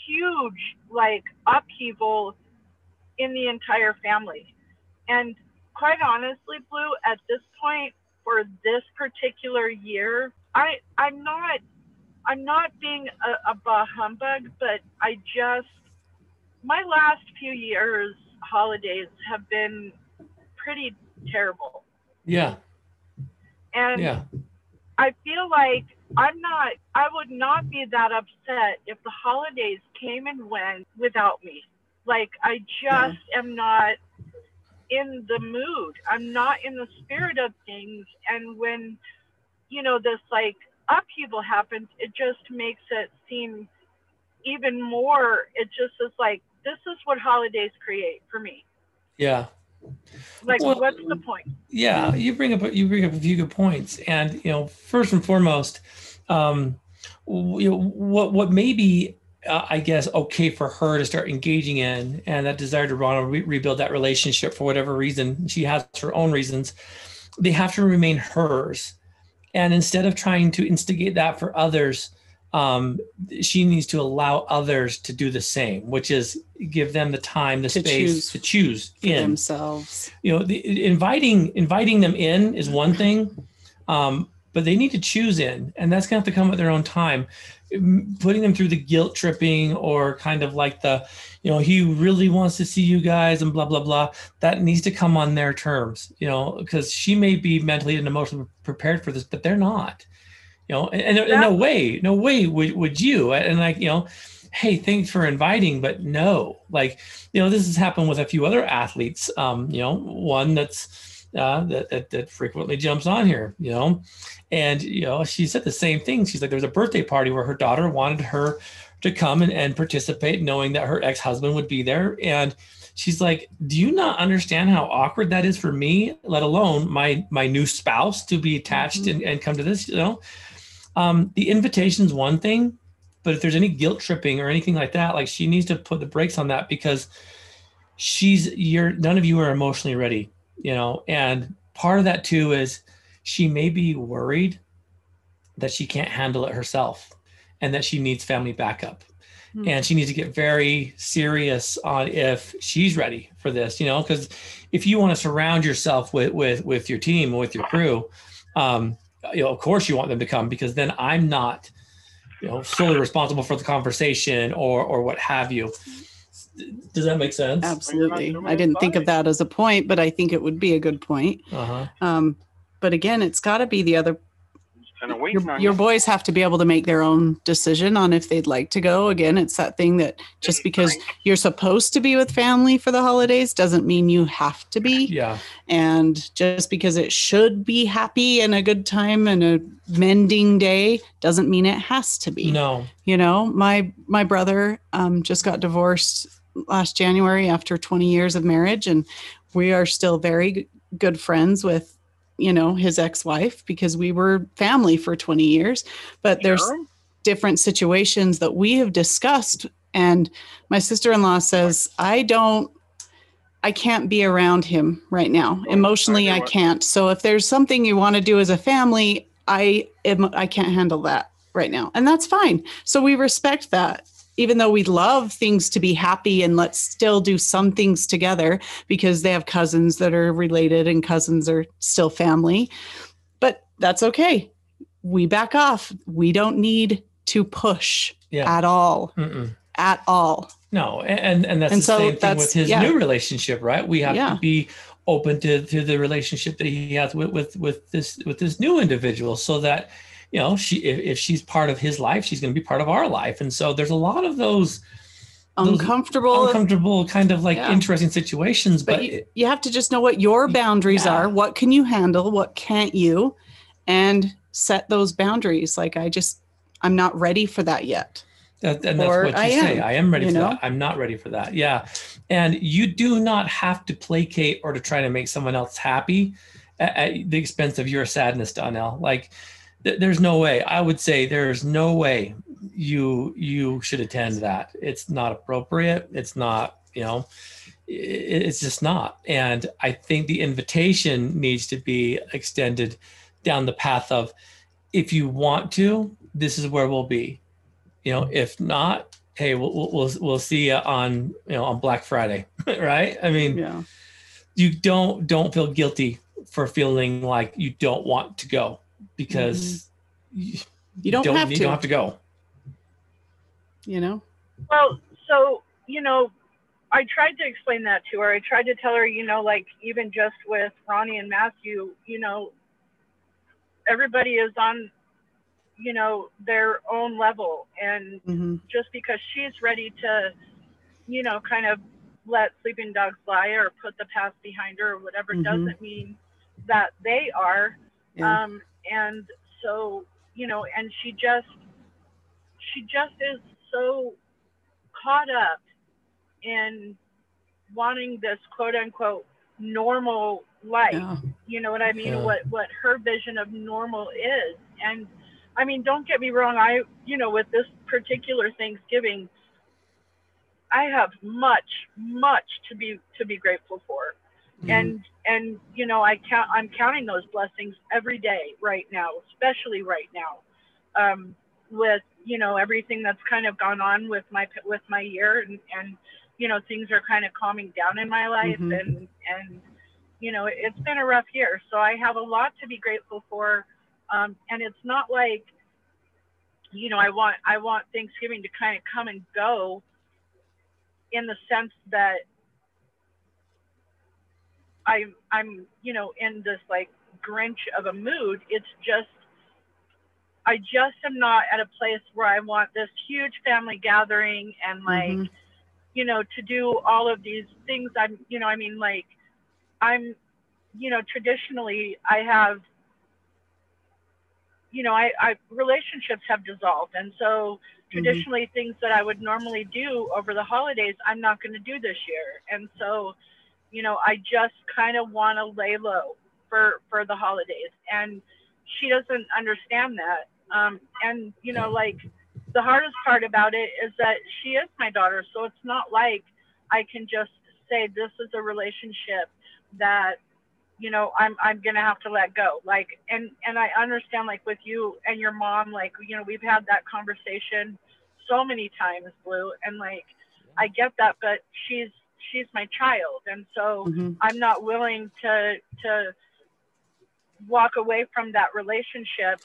huge like upheaval in the entire family. And quite honestly, Blu, at this point for this particular year, I I'm not I'm not being a, a bah humbug, but I just my last few years holidays have been pretty terrible. Yeah. And Yeah. I feel like I'm not, I would not be that upset if the holidays came and went without me. Like, I just am not in the mood. I'm not in the spirit of things. And when, you know, this like upheaval happens, it just makes it seem even more, it just is like, this is what holidays create for me. Yeah. Like, Well- what's the point? Yeah, you bring up you bring up a few good points, and you know, first and foremost, um, you know, what what may be, uh, I guess, okay for her to start engaging in, and that desire to want to re- rebuild that relationship for whatever reason she has her own reasons, they have to remain hers, and instead of trying to instigate that for others. Um, she needs to allow others to do the same, which is give them the time, the To space choose to choose in. themselves. you know the, inviting inviting them in is one thing um, but they need to choose in and that's going to have to come at their own time. Putting them through the guilt tripping or kind of like the you know he really wants to see you guys and blah blah blah that needs to come on their terms you know because she may be mentally and emotionally prepared for this but they're not you know and, and, and no way no way would, would you. And like you know hey thanks for inviting but no. Like you know this has happened with a few other athletes um you know one that's uh that, that that frequently jumps on here you know. And you know she said the same thing. She's like there was a birthday party where her daughter wanted her to come and, and participate knowing that her ex-husband would be there. And she's like do you not understand how awkward that is for me let alone my my new spouse to be attached Mhm. and, and come to this you know um the invitation's one thing but if there's any guilt tripping or anything like that like she needs to put the brakes on that because she's you're none of you are emotionally ready you know? And part of that too is she may be worried that she can't handle it herself and that she needs family backup. Hmm. and she needs to get very serious on if she's ready for this you know? Because if you want to surround yourself with with with your team with your crew um you know of course you want them to come because then i'm not you know solely responsible for the conversation or or what have you does that make sense Absolutely. I didn't think of that as a point, but I think it would be a good point. uh-huh Um, but again, it's got to be the other. Kind of waiting Your, on your you. boys have to be able to make their own decision on if they'd like to go. Again, it's that thing that just because you're supposed to be with family for the holidays doesn't mean you have to be. *laughs* yeah And just because it should be happy and a good time and a mending day doesn't mean it has to be. no You know, my my brother um, just got divorced last January after 20 years of marriage, and we are still very good friends with you know his ex-wife because we were family for 20 years. But there's Sure. different situations that we have discussed, and my sister-in-law says I don't. I can't be around him right now. Oh, Emotionally, I I can't. So if there's something you want to do as a family, I am, I can't handle that right now. And that's fine. So we respect that. Even though we love things to be happy and let's still do some things together because they have cousins that are related and cousins are still family. But that's okay. We back off. We don't need to push Yeah. at all, Mm-mm. at all. No, and and that's And the so same thing with his yeah. new relationship, right? We have Yeah. to be open to to the relationship that he has with with with this with this new individual, so that you know she if, if she's part of his life, she's going to be part of our life, and so there's a lot of those Uncomfortable. uncomfortable kind of like Yeah. interesting situations, but, but you, you have to just know what your boundaries Yeah. are. What can you handle? What can't you? And set those boundaries. Like I just, I'm not ready for that yet. That, and that's what you I say. am, I am ready for know? that. I'm not ready for that. Yeah. And you do not have to placate or to try to make someone else happy at, at the expense of your sadness, Donnell. Like, th- there's no way. I would say there's no way you you should attend that. It's not appropriate. It's not. You know, it's just not. And I think the invitation needs to be extended down the path of, if you want to, this is where we'll be you know if not hey we'll we'll we'll, we'll see you on you know on black friday *laughs* right i mean Yeah. you don't don't feel guilty for feeling like you don't want to go because you, You don't have you to. don't have to go You know? Well, so, you know, I tried to explain that to her. I tried to tell her, you know, like even just with Ronnie and Matthew, you know, everybody is on, you know, their own level. And hmm just because she's ready to, you know, kind of let sleeping dogs lie or put the past behind her or whatever Mhm. doesn't mean that they are. Yeah. Um, and so, you know, and she just, she just is so caught up in wanting this quote unquote normal life. yeah. You know what I mean? Yeah. What what her vision of normal is. And I mean, don't get me wrong, I you know, with this particular Thanksgiving, I have much, much to be to be grateful for. Mm-hmm. And and you know, I count I'm counting those blessings every day right now, especially right now. Um, with you know everything that's kind of gone on with my with my year and and you know things are kind of calming down in my life Mhm. and and you know it's been a rough year so i have a lot to be grateful for um, and it's not like you know i want i want thanksgiving to kind of come and go in the sense that i'm i'm you know in this like grinch of a mood it's just i just am not at a place where i want this huge family gathering and like Mhm. you know, to do all of these things. I'm, you know, I mean, like, I'm, you know, traditionally I have, you know, I, I relationships have dissolved, and so traditionally things that I would normally do over the holidays, I'm not going to do this year, and so, you know, I just kind of want to lay low for for the holidays, and she doesn't understand that, um, and you know, like the hardest part about it is that she is my daughter so it's not like i can just say this is a relationship that you know i'm i'm gonna have to let go. Like and and i understand like with you and your mom like you know we've had that conversation so many times Blu and like i get that but she's she's my child and so Mhm. i'm not willing to to walk away from that relationship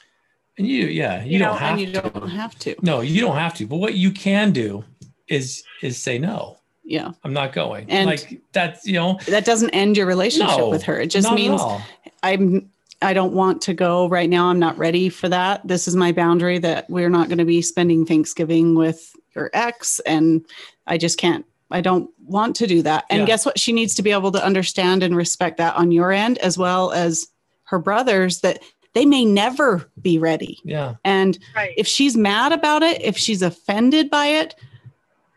and you yeah you, You don't know, have And you to don't have to. no you don't have to but what you can do is is say no Yeah. i'm not going And- like that's you know That doesn't end your relationship no, with her. It just means. I'm I don't want to go right now. I'm not ready for that. This is my boundary that we're not going to be spending Thanksgiving with your ex and I just can't I don't want to do that. And Yeah. guess what? She needs to be able to understand and respect that on your end as well as her brothers that they may never be ready. yeah And right if she's mad about it, if she's offended by it,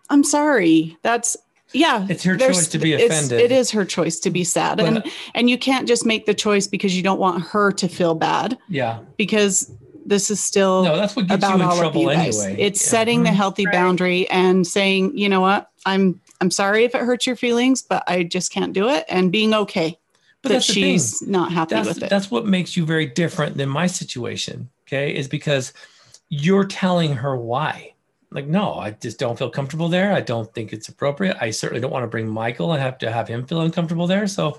I'm sorry. That's yeah. It's her choice to be offended. It is her choice to be sad. But- and and you can't just make the choice because you don't want her to feel bad yeah because this is still no that's what gets about you in all of trouble you guys. anyway It's Yeah. setting the Mhm. healthy Right. boundary and saying, you know what, I'm I'm sorry if it hurts your feelings, but I just can't do it, and being okay but that she's not happy that's with it. that's what makes you very different than my situation okay is because you're telling her why like no i just don't feel comfortable there i don't think it's appropriate i certainly don't want to bring michael and have to have him feel uncomfortable there so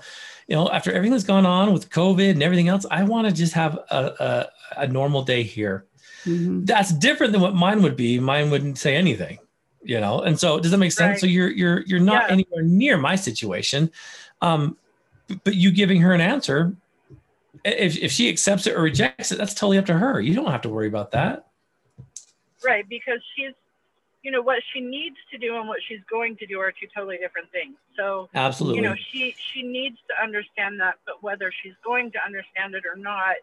you know, after everything that's gone on with COVID and everything else, I want to just have a, a, a normal day here. Mhm. That's different than what mine would be. Mine wouldn't say anything, you know. And so, does that make sense? Right. So you're you're you're not Yeah. anywhere near my situation, um, but you giving her an answer, if if she accepts it or rejects it, that's totally up to her. You don't have to worry about that. Right, because she's, you know, what she needs to do and what she's going to do are two totally different things. So, Absolutely. you know, she she needs to understand that, but whether she's going to understand it or not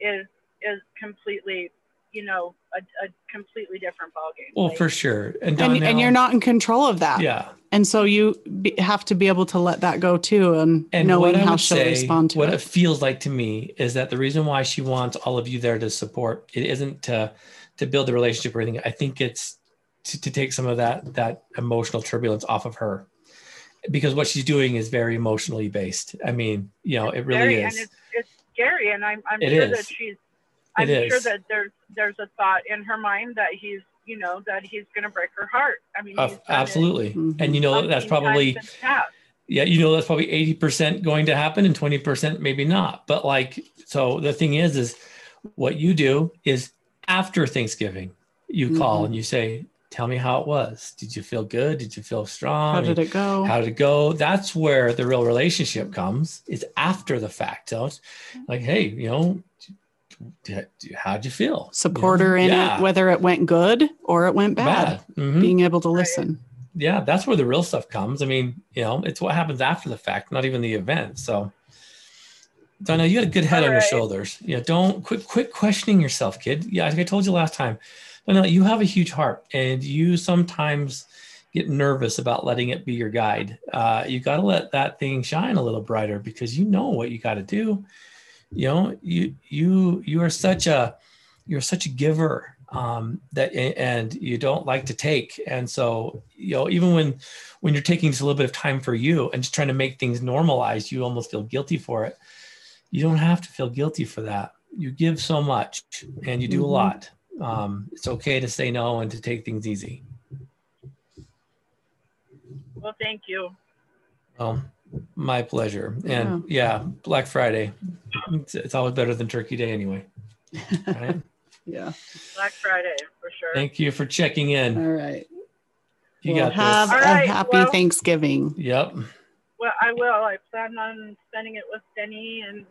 is is completely, you know, a, a completely different ballgame. well, Like, for sure. And And, Donnell, and you're not in control of that. Yeah. And so you be, have to be able to let that go too and, And knowing what I how would she'll say, respond to what it. it feels like to me is that the reason why she wants all of you there to support it isn't to to build the relationship or anything. I think it's to, to take some of that that emotional turbulence off of her because what she's doing is very emotionally based. I mean, you know, it really very, is. and it's, it's scary. And I'm I'm It sure is. that she's I'm It sure is. that there's there's a thought in her mind that he's you know that he's going to break her heart. I mean, Uh, he's done it absolutely. Mhm. And you know that's probably times in the past. yeah, you know that's probably 80% going to happen and 20% maybe not. But like so the thing is is what you do is after Thanksgiving, you call Mhm. and you say, "Tell me how it was. Did you feel good? Did you feel strong? How did it go? How did it go?" That's where the real relationship comes. It's after the fact. So it's like, "Hey, you know, did- how'd you feel? Supporter You know? her in Yeah. it, whether it went good or it went bad. Mhm Being able to listen. yeah, that's where the real stuff comes. I mean, you know, it's what happens after the fact, not even the event. So, Donna, you got a good head on your Alright. shoulders. You know, don't quit quit questioning yourself, kid. Yeah, like I told you last time. Donna, you have a huge heart, and you sometimes get nervous about letting it be your guide. Uh, you got to let that thing shine a little brighter because you know what you got to do. You know, you you you are such a you're such a giver um, that and you don't like to take. And so you know even when when you're taking just a little bit of time for you and just trying to make things normalized you almost feel guilty for it. You don't have to feel guilty for that. You give so much and you do a Mhm. lot. Um, it's okay to say no and to take things easy. Well, thank you. well my pleasure and oh. yeah, black friday it's, it's always better than turkey day anyway right? *laughs* Yeah. Black Friday for sure. thank you for checking in All right. you Well, got have this All a right, happy well- Thanksgiving. yep Well, I will. I plan on spending it with Denny and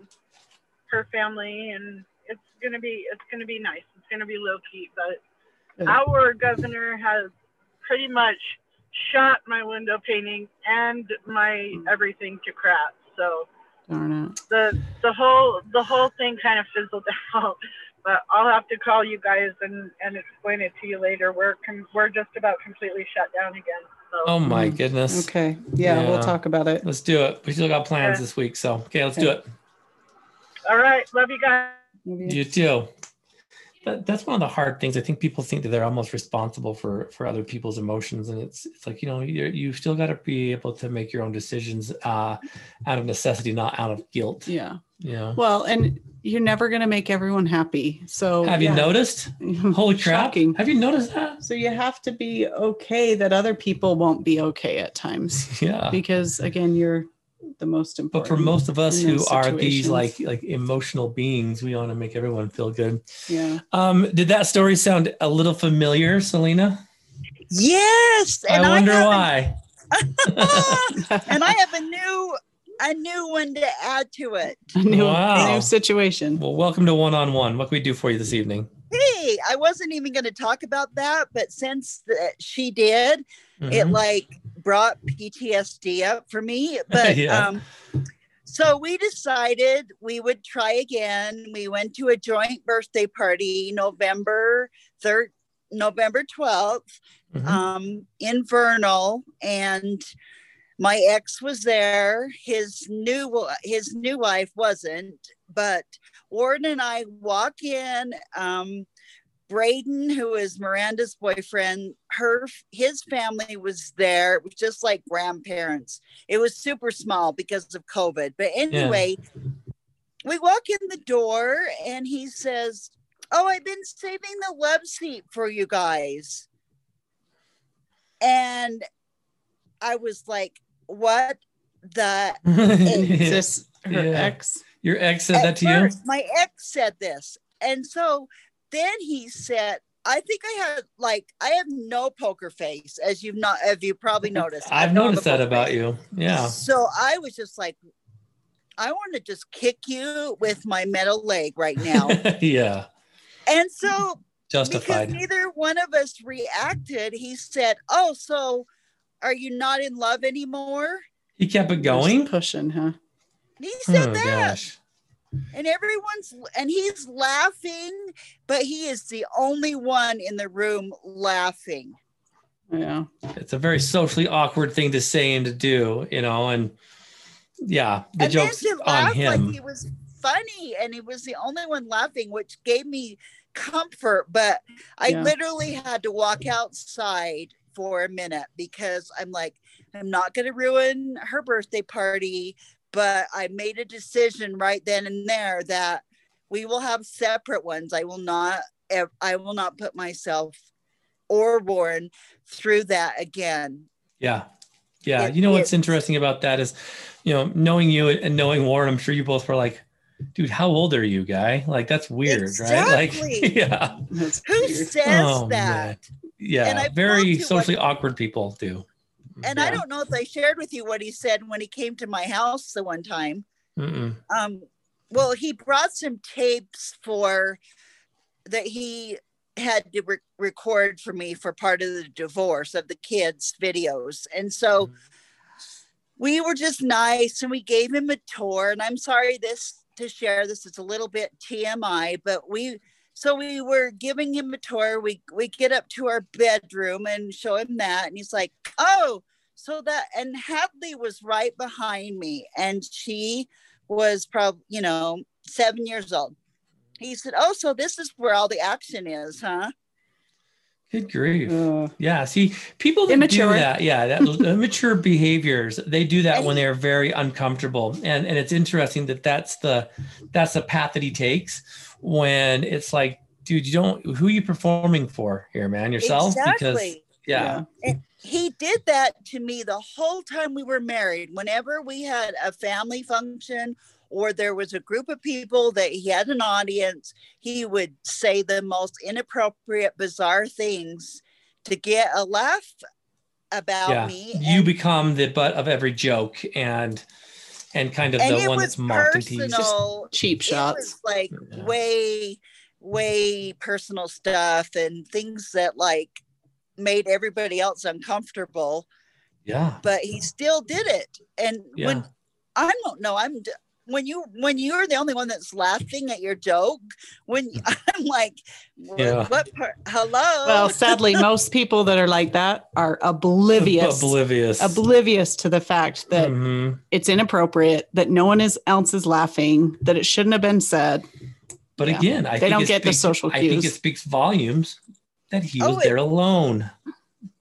her family, and it's gonna be it's gonna be nice. It's gonna be low key, but Good. our governor has pretty much shot my window painting and my everything to crap. So Darn it. the the whole the whole thing kind of fizzled *laughs* out. But I'll have to call you guys and, and explain it to you later. We're com- we're just about completely shut down again. So oh my Mm. goodness Okay. Yeah, Yeah. we'll talk about it. Let's do it. We still got plans Yeah. this week, so okay, let's do it. all right, love you guys. Maybe- You too. That, that's one of the hard things. I think people think that they're almost responsible for for other people's emotions, and it's it's like you know you you still got to be able to make your own decisions uh, out of necessity, not out of guilt. Yeah. Yeah. Well, and you're never going to make everyone happy. So Have you noticed? *laughs* Holy crap! Shocking. Have you noticed that? So you have to be okay that other people won't be okay at times *laughs* Yeah. because again, you're the most important. But for most of us who are these like like emotional beings, we want to make everyone feel good. yeah. Um, did that story sound a little familiar, Selena? Yes, and I I, wonder have why. A, *laughs* and I have a new a new one to add to it. a new, Wow. new situation. Well, welcome to one on one. What can we do for you this evening? Hey, I wasn't even going to talk about that, but since the, she did, it Mhm. like brought PTSD up for me. *laughs* But Yeah. um, so we decided we would try again. We went to a joint birthday party November third, November twelfth. Mhm. um, in Vernal, and my ex was there. His new his new wife wasn't, but Warren and I walk in. Um, Braden, who is Miranda's boyfriend, her his family was there. It was just like grandparents. It was super small because of COVID. But anyway, we walk in the door and he says, Oh, I've been saving the love seat for you guys. And I was like, What the *laughs* Is this Her Yeah. ex. Your ex said At that to first, My ex said this. And so then he said, I think I had like I have no poker face, as you've not as you probably *laughs* noticed. I've I've noticed that about face. you. Yeah. So I was just like, I want to just kick you with my metal leg right *laughs* now. yeah. and so because Justified. neither one of us reacted, he said, Oh, so are you not in love anymore? He kept it going. pushing, huh? He said Oh that. gosh. and everyone's and he's laughing but he is the only one in the room laughing Yeah. It's a very socially awkward thing to say and to do, you know, and yeah, the and joke's then to on him. like he was funny and he was the only one laughing which gave me comfort but i Yeah. literally had to walk outside for a minute because i'm like i'm not going to ruin her birthday party but i made a decision right then and there that we will have separate ones i will not i will not put myself or warren through that again Yeah. Yeah. It you know what's is. interesting about that is, you know, knowing you and knowing Warren, I'm sure you both were like, dude, how old are you, guy? Like, that's weird, right? Like, *laughs* yeah. Who says Oh, that Yeah. And very told you socially awkward people do. And I don't know if I shared with you what he said when he came to my house the one time. Mm-mm. Um, well, he brought some tapes for that he had to re- record for me for part of the divorce of the kids' videos. And so we were just nice and we gave him a tour. And I'm sorry this to share this, is a little bit TMI, but we so we were giving him a tour. We we get up to our bedroom and show him that, and he's like, "Oh, so that." And Hadley was right behind me, and she was probably you know seven years old. He said, "Oh, so this is where all the action is, huh?" Good grief. Uh, Yeah, see, people that Immature. do that, yeah, that *laughs* immature behaviors, they do that And when they're very uncomfortable, and and it's interesting that that's the that's the path that he takes when it's like, dude, you don't who are you performing for here, man? Yourself, because Exactly. yeah, he did that to me the whole time we were married. Whenever we had a family function or there was a group of people that he had an audience, he would say the most inappropriate, bizarre things to get a laugh about yeah, me. you and- become the butt of every joke and and kind of and the one that's mocked and teased. personal. cheap It shots. was like Yeah. way, way personal stuff and things that like made everybody else uncomfortable. Yeah, but he still did it. And yeah. when I don't know, I'm when you when you're the only one that's laughing at your joke, when *laughs* I'm like, what, Yeah. what part? Hello. Well, sadly, *laughs* most people that are like that are oblivious, oblivious, oblivious to the fact that Mhm. it's inappropriate, that no one is else is laughing, that it shouldn't have been said. But Yeah. again, I They think don't it get the speaks- social I think it speaks volumes that he Oh, was there alone.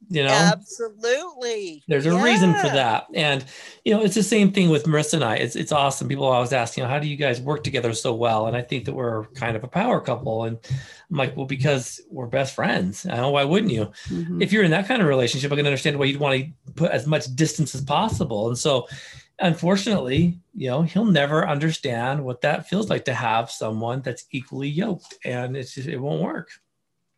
You know, absolutely. there's a reason for that, and you know, it's the same thing with Marissa and I. It's it's awesome. People always ask, you know, how do you guys work together so well? And I think that we're kind of a power couple. And I'm like, well, because we're best friends. I know why wouldn't you? Mhm. if you're in that kind of relationship, I can understand why you'd want to put as much distance as possible. And so, unfortunately, you know, he'll never understand what that feels like to have someone that's equally yoked, and it's just it won't work.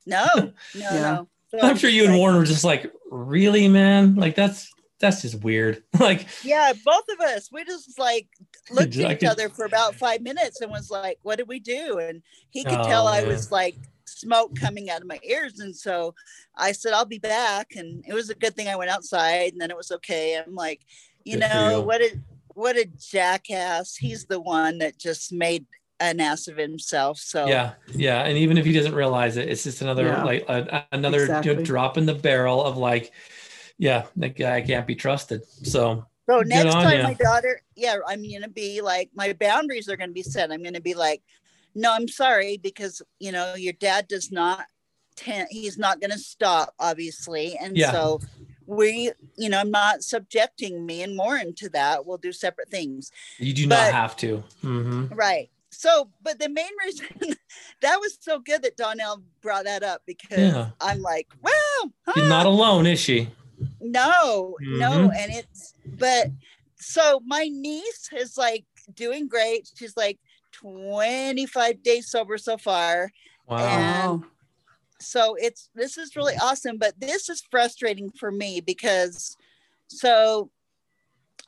No, *laughs* no, Yeah. no. So I'm sure you and like, Warren were just like, really, man, like that's that's just weird. *laughs* like, Yeah, both of us. We just like *laughs* looked at each other for about five minutes and was like, "What did we do?" And he could Oh, tell I was like smoke coming out of my ears, and so I said, "I'll be back." And it was a good thing I went outside, and then it was okay. I'm like, you Good know, you. what a what a jackass. He's the one that just made an ass of himself. So yeah, yeah, and even if he doesn't realize it, it's just another Yeah. like a, another Exactly. drop in the barrel of like, yeah, that guy can't be trusted. So So next on time ya. my daughter, yeah, I'm gonna be like my boundaries are gonna be set. I'm gonna be like, no, I'm sorry because you know your dad does not ten he's not gonna stop, obviously. And Yeah. so we, you know, I'm not subjecting me and Warren to that. We'll do separate things. you do But- not have to. hmm Right. So, but the main reason *laughs* that was so good that Donnell brought that up because Yeah. I'm like, wow, You're huh? not alone, is she? No, no, Mhm. and it's but so my niece is like doing great. She's like 25 days sober so far. Wow. And- so it's this is really awesome but this is frustrating for me because so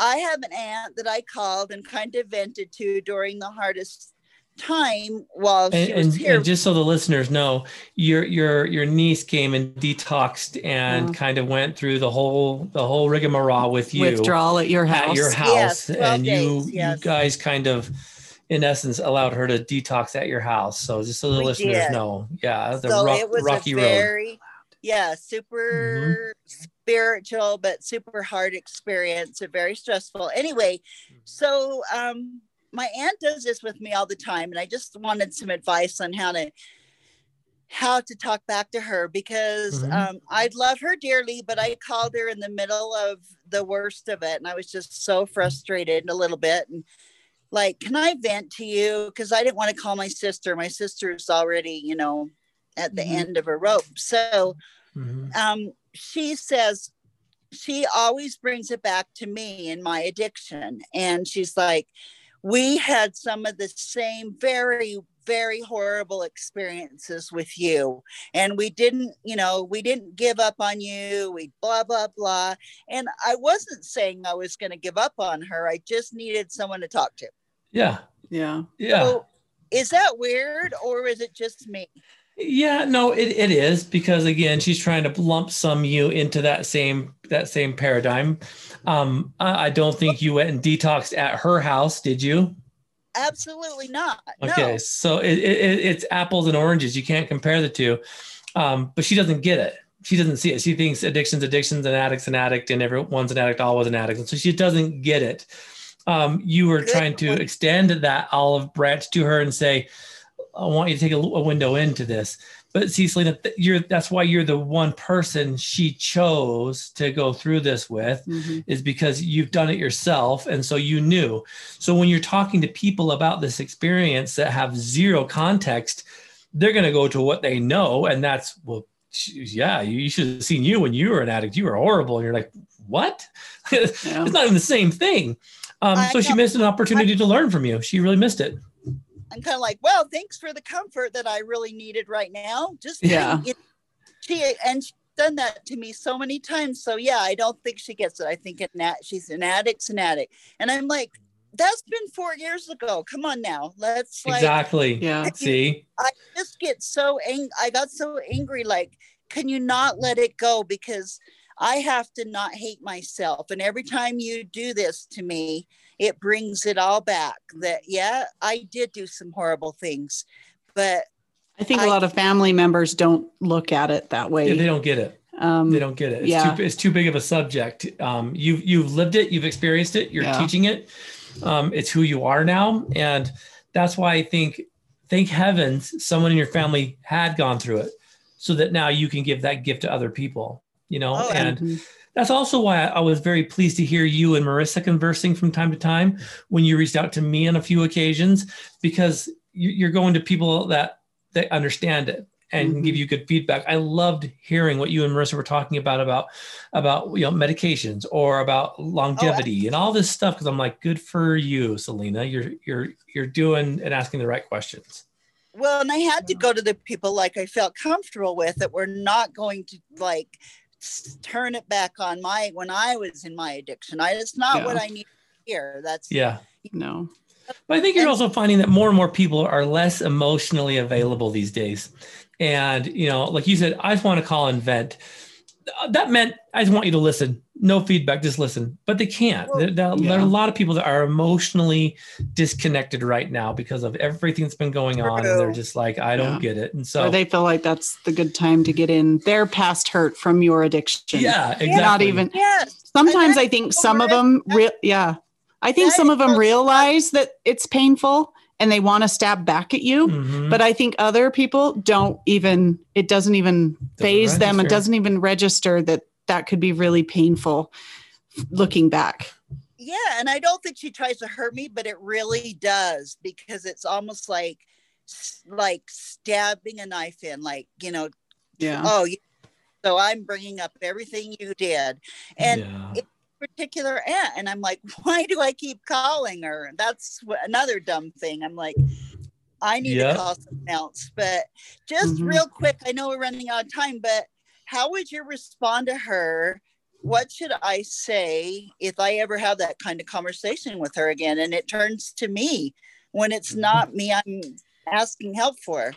i have an aunt that i called and kind of vented to during the hardest time while and, she was and, here and just so the listeners know, your your your niece came and detoxed and Yeah. kind of went through the whole the whole rigmarole with you withdrawal at your house. at your house, 12 and you days, you yes. guys kind of, in essence, allowed her to detox at your house. So just so the We listeners did. know, yeah, the so rock, it was rocky a road. yeah super Mm-hmm. spiritual but super hard experience and very stressful anyway so um my aunt does this with me all the time and i just wanted some advice on how to how to talk back to her because Mhm. um, I love her dearly, but I called her in the middle of the worst of it, and I was just so frustrated a little bit. And like, can I vent to you? Because I didn't want to call my sister. My sister's already, you know, at the Mhm. end of her rope. So Mhm. um, she says she always brings it back to me and my addiction. And she's like, we had some of the same very, very horrible experiences with you. And we didn't, you know, we didn't give up on you. We blah, blah, blah. And I wasn't saying I was going to give up on her. I just needed someone to talk to. Yeah, yeah. yeah. So is that weird or is it just me? Yeah, no, it, it is because again, she's trying to lump some you into that same that same paradigm. Um, I, I don't think you went and detoxed at her house, did you? Absolutely not. Okay, No. so it, it, it's apples and oranges. You can't compare the two. Um, but she doesn't get it. She doesn't see it. She thinks addiction's addiction's and addict's an addict, and everyone's an addict, always an addict. And so she doesn't get it. Um, you were Good trying to extend that olive branch to her and say, I want you to take a, a window into this. But see, Selena, you're that's why you're the one person she chose to go through this with Mhm. is because you've done it yourself and so you knew. So when you're talking to people about this experience that have zero context they're going to go to what they know and that's well yeah you, you should have seen you when you were an addict. You were horrible and you're like what? *laughs* It's not even the same thing. Um, so she missed an opportunity to learn from you. She really missed it I'm kind of like, well, thanks for the comfort that I really needed right now. Just Yeah. it- she and she's done that to me so many times. So yeah, I don't think she gets it. I think it, she's an addict's an addict, and I'm like, that's been four years ago. Come on now, let's like. exactly Yeah. see I just get so ang- I got so angry. Like, can you not let it go? Because I have to not hate myself. And every time you do this to me, it brings it all back. That yeah, I did do some horrible things, but I think a I- lot of family members don't look at it that way they don't get it Um, they don't get it. It's, yeah. too, it's too big of a subject. Um, you've you've lived it, you've experienced it, you're Yeah. teaching it. Um, it's who you are now, and that's why I think, thank heavens, someone in your family had gone through it, so that now you can give that gift to other people. You know, Oh, and Mhm. That's also why I was very pleased to hear you and Marissa conversing from time to time when you reached out to me on a few occasions, because you- you're going to people that that understand it and Mhm. give you good feedback. I loved hearing what you and Marissa were talking about about about you know medications or about longevity and all this stuff. Because I'm like, good for you, Selena. You're you're you're doing and asking the right questions. well, and I had to go to the people like I felt comfortable with that were not going to like turn it back on my when I was in my addiction. I it's not what I need to hear. That's Yeah. No. But I think you're also finding that more and more people are less emotionally available these days. And, you know, like you said, I just want to call and vent. Uh, That meant I just want you to listen. No feedback, just listen. But they can't. Well, there, there- there are a lot of people that are emotionally disconnected right now because of everything that's been going on. And they're just like, I don't Yeah. get it. And so, or they feel like that's the good time to get in their past hurt from your addiction. yeah, exactly. Not even yes. sometimes I think some of them real yeah. I think some of them realize that it's painful and they want to stab back at you. Mhm. But I think other people don't even it doesn't even phase them. It doesn't even register that that could be really painful looking back. Yeah, and I don't think she tries to hurt me, but it really does because it's almost like like stabbing a knife in, like you know, Yeah. oh, so I'm bringing up everything you did, and yeah. it- particular aunt and i'm like *laughs* why do i keep calling her that's what, another dumb thing i'm like i need Yep. to call someone else but just Mhm. real quick i know we're running out of time but how would you respond to her what should i say if i ever have that kind of conversation with her again and it turns to me when it's Mm-hmm. not me i'm asking help for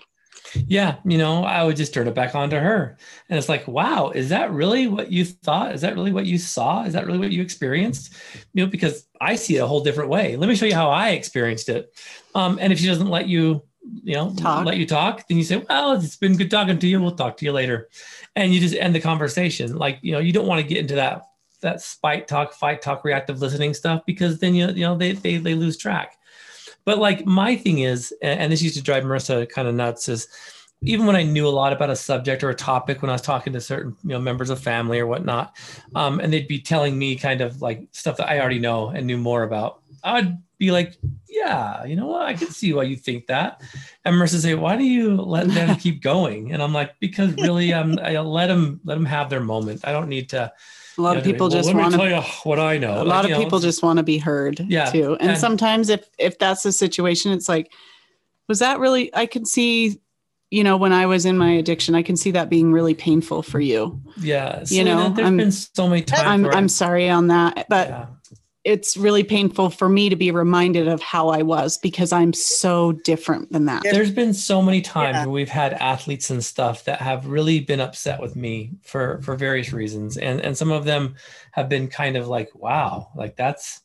Yeah, you know, I would just turn it back on to her. And it's like, wow, is that really what you thought? Is that really what you saw? Is that really what you experienced? You know, because I see it a whole different way. Let me show you how I experienced it. Um, and if she doesn't let you, you know, Talk. let you talk, then you say, well, it's been good talking to you. We'll talk to you later. And you just end the conversation. Like, you know, you don't want to get into that that spite talk, fight talk, reactive listening stuff because then you you know they they they lose track. But like my thing is, and this used to drive Marissa kind of nuts, is even when I knew a lot about a subject or a topic, when I was talking to certain you know members of family or whatnot, um, and they'd be telling me kind of like stuff that I already know and knew more about, I'd be like, yeah, you know what, I can see why you think that. And Marissa say, why do you let them keep going? And I'm like, because really, um, I let them let them have their moment. I don't need to. A lot you of know, people well, just want to tell you what I know. A lot you of know, people just want to be heard Yeah, too. And, and- sometimes if if that's the situation, it's like, was that really? I can see, you know, when I was in my addiction, I can see that being really painful for you. yeah. you Selena, know, there's I'm- been so many times. I'm I'm sorry on that, but yeah. It's really painful for me to be reminded of how I was because I'm so different than that. Yeah. there's been so many times Yeah. where we've had athletes and stuff that have really been upset with me for for various reasons and and some of them have been kind of like wow like that's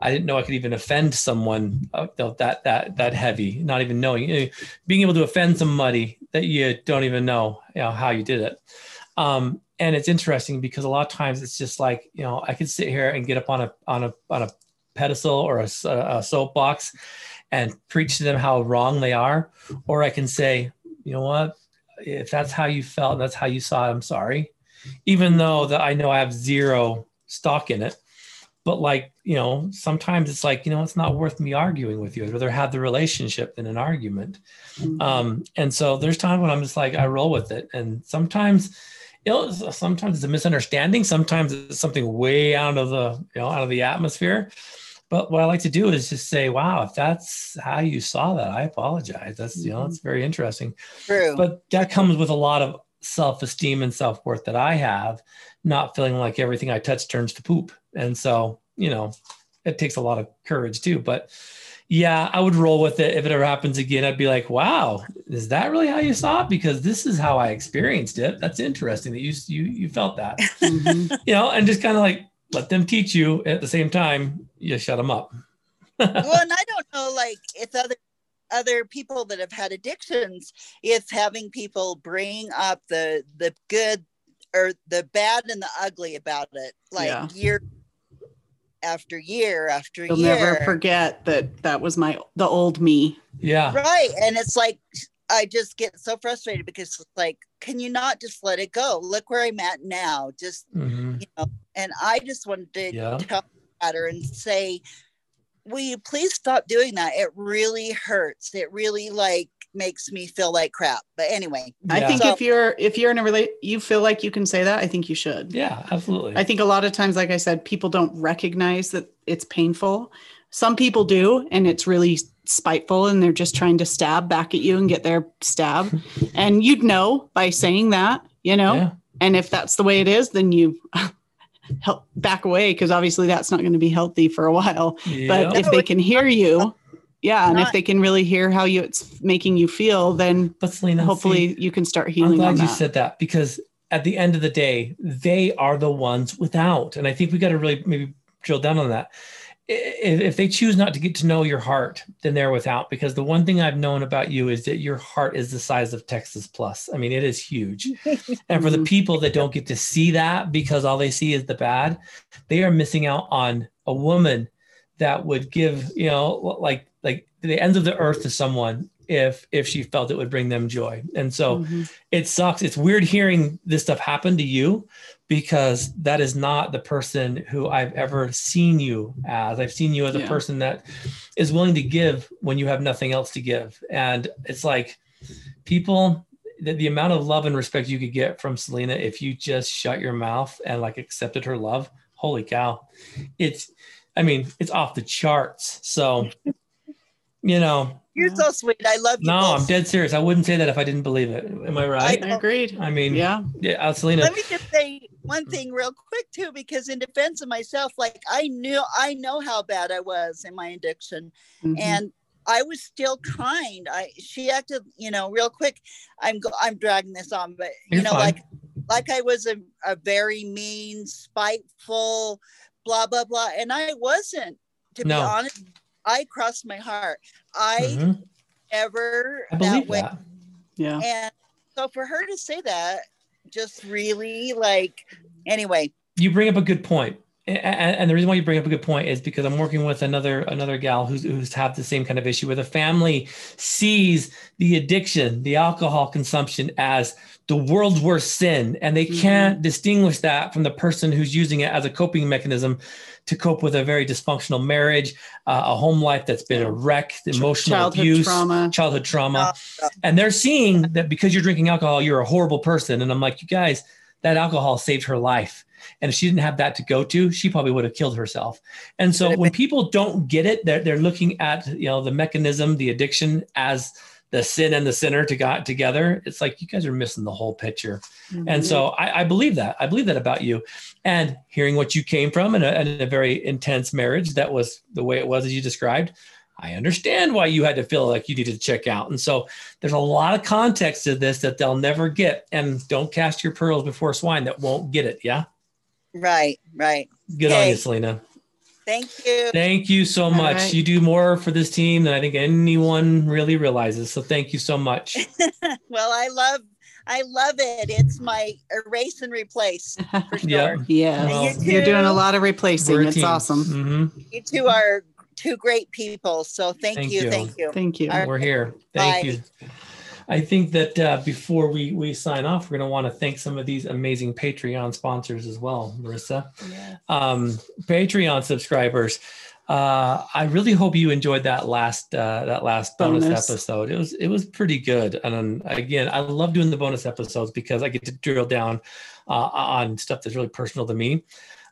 i didn't know i could even offend someone that that that heavy not even knowing being able to offend somebody that you don't even know you know how you did it um and it's interesting because a lot of times it's just like you know i could sit here and get up on a on a on a pedestal or a soapbox and preach to them how wrong they are. Or i can say you know what? If that's how you felt and that's how you saw it i'm sorry. Even though that i know i have zero stock in it but like you know sometimes it's like you know it's not worth me arguing with you. I'd rather have the relationship than an argument. Mhm. um, and so there's times when I'm just like, I roll with it. And sometimes, you uh, know, sometimes it's a misunderstanding. Sometimes it's something way out of the, you know, out of the atmosphere. But what I like to do is just say, wow, if that's how you saw that, I apologize. That's, you know, mm-hmm. it's very interesting. true But that comes with a lot of self-esteem and self-worth that I have, not feeling like everything I touch turns to poop. And so, you know, it takes a lot of courage too. But yeah, I would roll with it. If it ever happens again, I'd be like, wow, is that really how you saw it? Because this is how I experienced it. That's interesting that you you you felt that. Mhm. *laughs* You know, and just kind of like let them teach you at the same time, you shut them up. *laughs* well and i don't know like if other other people that have had addictions if having people bring up the the good or the bad and the ugly about it like Yeah. year after year after year You'll year never forget that that was my the old me. Yeah. right and it's like i just get so frustrated because it's like can you not just let it go look where i'm at now just Mhm. you know and i just wanted to Yeah. tell at her and say will you please stop doing that it really hurts it really like makes me feel like crap but anyway I think So- if you're if you're in a relate you feel like you can say that, I think you should. Yeah, absolutely. I think a lot of times, like I said, people don't recognize that it's painful. Some people do, and it's really spiteful, and they're just trying to stab back at you and get their stab. *laughs* and you'd know by saying that, you know. yeah. And if that's the way it is, then you *laughs* help back away because obviously that's not going to be healthy for a while. Yeah. But if they can hear you, yeah, and if they can really hear how you it's making you feel, then but Selena, see, hopefully you can start healing I'm glad you that. said that because at the end of the day, they are the ones without. And I think we got to really maybe drill down on that. If, if they choose not to get to know your heart, then they're without. Because the one thing I've known about you is that your heart is the size of Texas Plus. I mean, it is huge. *laughs* and for the Mhm. people that don't get to see that because all they see is the bad, they are missing out on a woman that would give, you know, like like the ends of the earth to someone if if she felt it would bring them joy. And so Mhm. it sucks. It's weird hearing this stuff happen to you because that is not the person who I've ever seen you as. I've seen you as a Yeah. person that is willing to give when you have nothing else to give. And it's like people, the, the amount of love and respect you could get from Selena if you just shut your mouth and like accepted her love holy cow, it's, I mean, it's off the charts. So, *laughs* you know, You're so sweet. I love you. no, both. I'm dead serious. I wouldn't say that if I didn't believe it. Am I right? I agreed. I mean, Yeah. yeah, uh, Selena. Let me just say one thing real quick too, because in defense of myself, like I knew I know how bad I was in my addiction, Mhm. and I was still kind. I she acted, you know, real quick. I'm go, I'm dragging this on, but you You're know, fine. like like I was a, a very mean, spiteful, blah blah blah, and I wasn't. To No. be honest, I crossed my heart. I Mhm. never I that way. that. yeah. And so for her to say that, just really like, anyway, you bring up a good point A- a- and the reason why you bring up a good point is because i'm working with another another gal who's who's had the same kind of issue where the family sees the addiction the alcohol consumption as the world's worst sin and they Mhm. can't distinguish that from the person who's using it as a coping mechanism to cope with a very dysfunctional marriage uh, a home life that's been a wreck emotional Childhood abuse trauma. childhood trauma. Uh, and they're seeing that because you're drinking alcohol you're a horrible person. And i'm like you guys that alcohol saved her life. And if she didn't have that to go to she probably would have killed herself. And so when people don't get it they're, they're looking at you know the mechanism the addiction as the sin and the sinner to got together it's like you guys are missing the whole picture and mm-hmm. so I, I believe that i believe that about you and hearing what you came from in a, in a very intense marriage that was the way it was as you described I understand why you had to feel like you needed to check out. And so there's a lot of context to this that they'll never get. And don't cast your pearls before swine that won't get it. Yeah. right, right. Good on you, Selena. Thank you. Thank you so All much. right. You do more for this team than I think anyone really realizes. So thank you so much. *laughs* Well, I love, I love it. It's my erase and replace *laughs* for sure. Yeah. yeah. Well, You You're doing a lot of replacing. It's team. awesome. Mhm. You two are two great people. So thank, Thank you, you. thank you. Thank you. All right. We're here. Thank Bye. you. I think that uh, before we, we sign off, we're going to want to thank some of these amazing Patreon sponsors as well, Marissa. um, Patreon subscribers. Uh, I really hope you enjoyed that last uh, that last bonus, Bonus. episode. It was it was pretty good. And um, again, I love doing the bonus episodes because I get to drill down uh, on stuff that's really personal to me.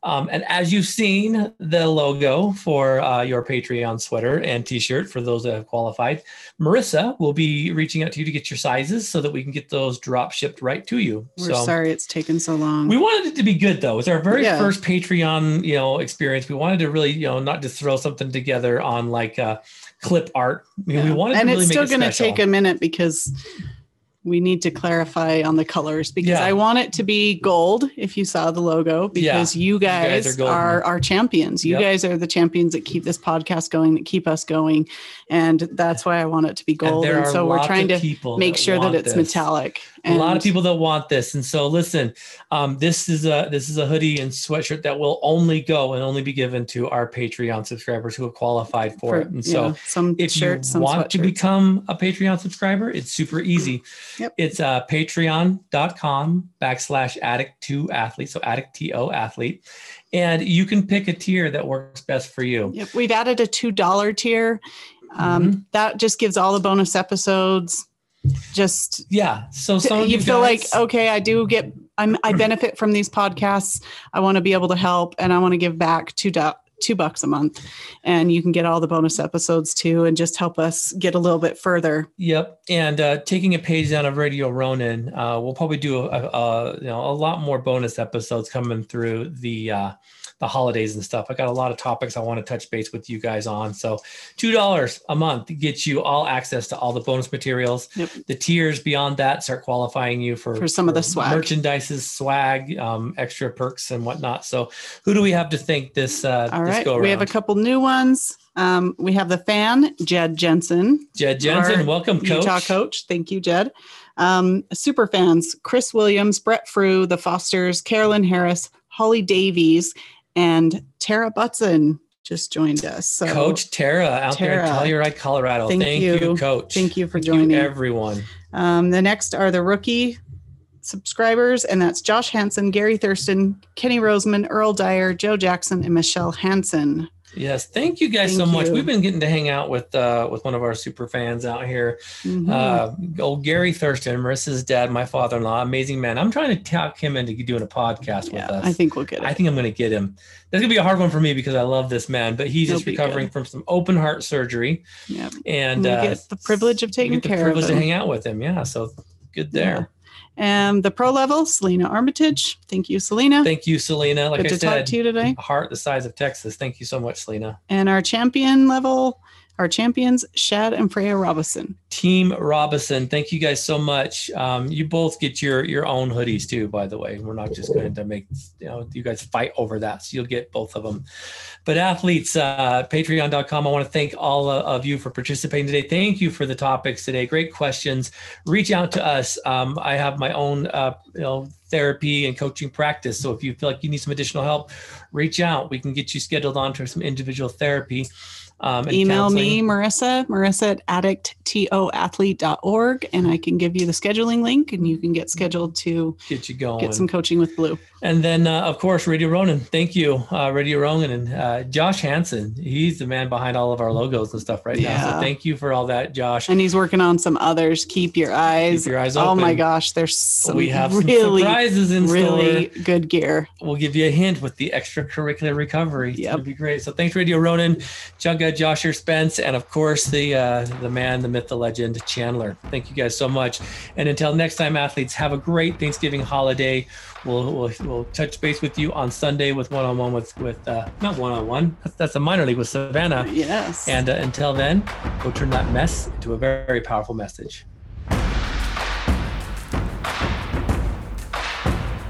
Um, and as you've seen the logo for uh, your Patreon sweater and T-shirt for those that have qualified, Marissa will be reaching out to you to get your sizes so that we can get those drop shipped right to you. We're sorry it's taken so long. we wanted it to be good though. It's our very Yeah. first Patreon, you know, experience. We wanted to really, you know, not just throw something together on like uh, clip art. I mean, we wanted and to really it's still going to take a minute because we need to clarify on the colors because Yeah. I want it to be gold if you saw the logo because you guys guys, are golden. are, our champions. You Yep. guys are the champions that keep this podcast going, that keep us going. And that's why I want it to be And gold. And, are so we're trying to make sure that it's this. metallic. A lot of And- people that want this and so listen um, this is a this is a hoodie and sweatshirt that will only go and only be given to our patreon subscribers who have qualified for, it and so yeah, some if shirts, you some want to become a patreon subscriber it's super easy Yep. it's uh, patreon.com backslash addict to athlete so addict to athlete and you can pick a tier that works best for you Yep, we've added a two dollar tier. Um, Mm-hmm. That just gives all the bonus episodes. Just yeah so some of you feel like okay, I do get. I'm I *clears throat* benefit from these podcasts. I want to be able to help, and I want to give back two do- two bucks a month, and you can get all the bonus episodes too, and just help us get a little bit further. Yep, and uh, taking a page down of Radio Ronin, uh, we'll probably do a, a, a you know a lot more bonus episodes coming through the uh, the holidays and stuff. I got a lot of topics I want to touch base with you guys on. So two dollars a month gets you all access to all the bonus materials. Yep. The tiers beyond that start qualifying you for For some of the swag. merchandises, swag, um, extra perks and whatnot. So who do we have to thank this? Uh, All this right, we have a couple new ones. Um, we have the fan Jed Jensen, Jed Jensen, welcome, coach. Utah coach. Thank you, Jed. Um, super fans Chris Williams, Brett Frew, the Fosters, Carolyn Harris, Holly Davies, and Tara Butson just joined us. So, Coach Tara out there in Telluride, Colorado. Thank Thank, you. you. Coach. thank you for Thank you, joining. everyone. Um, the next are the rookie subscribers, and that's Josh Hansen, Gary Thurston, Kenny Roseman, Earl Dyer, Joe Jackson, and Michelle Hansen. Yes, thank you guys Thank so much. you. We've been getting to hang out with uh, with one of our super fans out here. Mhm. Uh, old Gary Thurston, Marissa's dad, my father-in-law, amazing man. I'm trying to talk him into doing a podcast with yeah, us. I think we'll get it. I think I'm going to get him. That's going to be a hard one for me because I love this man, but he's He'll just recovering good. from some open heart surgery, yeah. and we uh, get the privilege of taking get the care privilege of to hang out with him. Yeah, so good there. And the pro level, Selena Armitage. Thank you, Selena. Thank you, Selena. Like Good I to said, talk to you today. heart the size of Texas. Thank you so much, Selena. And our champion level, our champions, Shad and Freya Robison. Team Robison, thank you guys so much. Um, you both get your your own hoodies too, by the way. We're not just going to make you know you guys fight over that, so you'll get both of them. But athletes, uh, Patreon.com. I want to thank all of you for participating today. Thank you for the topics today. Great questions. Reach out to us. Um, I have my own uh, you know therapy and coaching practice. So if you feel like you need some additional help, reach out. We can get you scheduled on to some individual therapy. Um, Email me, counseling. Marissa, Marissa at addicttoathlete.org, and I can give you the scheduling link and you can get scheduled to Get you going. get some coaching with Blu. And then, uh, of course, Radio Ronan. Thank you, uh, Radio Ronan and uh, Josh Hansen. He's the man behind all of our logos and stuff right now. Yeah. So thank you for all that, Josh. And he's working on some others. Keep your eyes. Keep your eyes open. Oh my gosh, there's some we have some really, surprises in really store. good gear. We'll give you a hint with the extracurricular recovery. Yep. gonna be great. So thanks, Radio Ronan, Jugga, Josh, or Spence, and of course the uh, the man, the myth, the legend, Chandler. Thank you guys so much. And until next time, athletes, have a great Thanksgiving holiday. We'll we'll, we'll touch base with you on Sunday with one on one with with uh, not one on one. That's that's a minor league with Savannah. Yes. And uh, until then, go turn that mess into a very, very powerful message.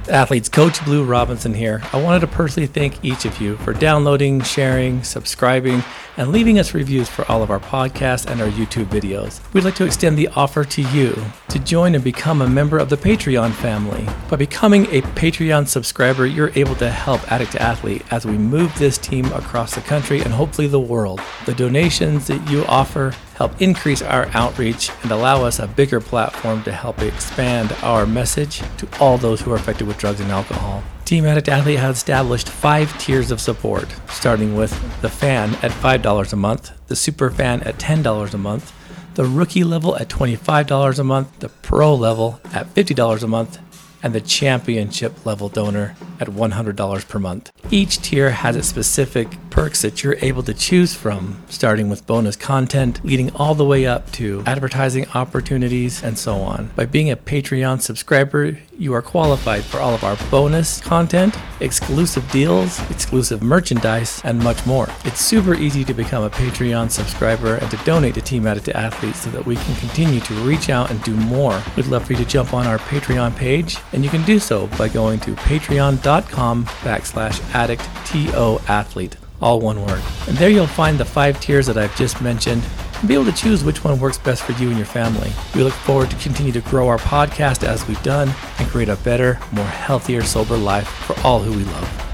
Athletes, Coach Blu Robinson here. I wanted to personally thank each of you for downloading, sharing, subscribing, and leaving us reviews for all of our podcasts and our YouTube videos. We'd like to extend the offer to you to join and become a member of the Patreon family. By becoming a Patreon subscriber, you're able to help Addict to Athlete as we move this team across the country and hopefully the world. The donations that you offer help increase our outreach and allow us a bigger platform to help expand our message to all those who are affected with drugs and alcohol. Team Addict Athlete has established five tiers of support, starting with the fan at $5 a month, the super fan at $10 a month, the rookie level at $25 a month, the pro level at $50 a month, and the championship level donor at $100 per month. Each tier has its specific perks that you're able to choose from, starting with bonus content, leading all the way up to advertising opportunities, and so on. By being a Patreon subscriber, you are qualified for all of our bonus content, exclusive deals, exclusive merchandise, and much more. It's super easy to become a Patreon subscriber and to donate to Team Addict to Athletes so that we can continue to reach out and do more. We'd love for you to jump on our Patreon page, and you can do so by going to patreon.com backslash addict to athlete, all one word. And there you'll find the five tiers that I've just mentioned and be able to choose which one works best for you and your family. We look forward to continue to grow our podcast as we've done and create a better, more healthier, sober life for all who we love.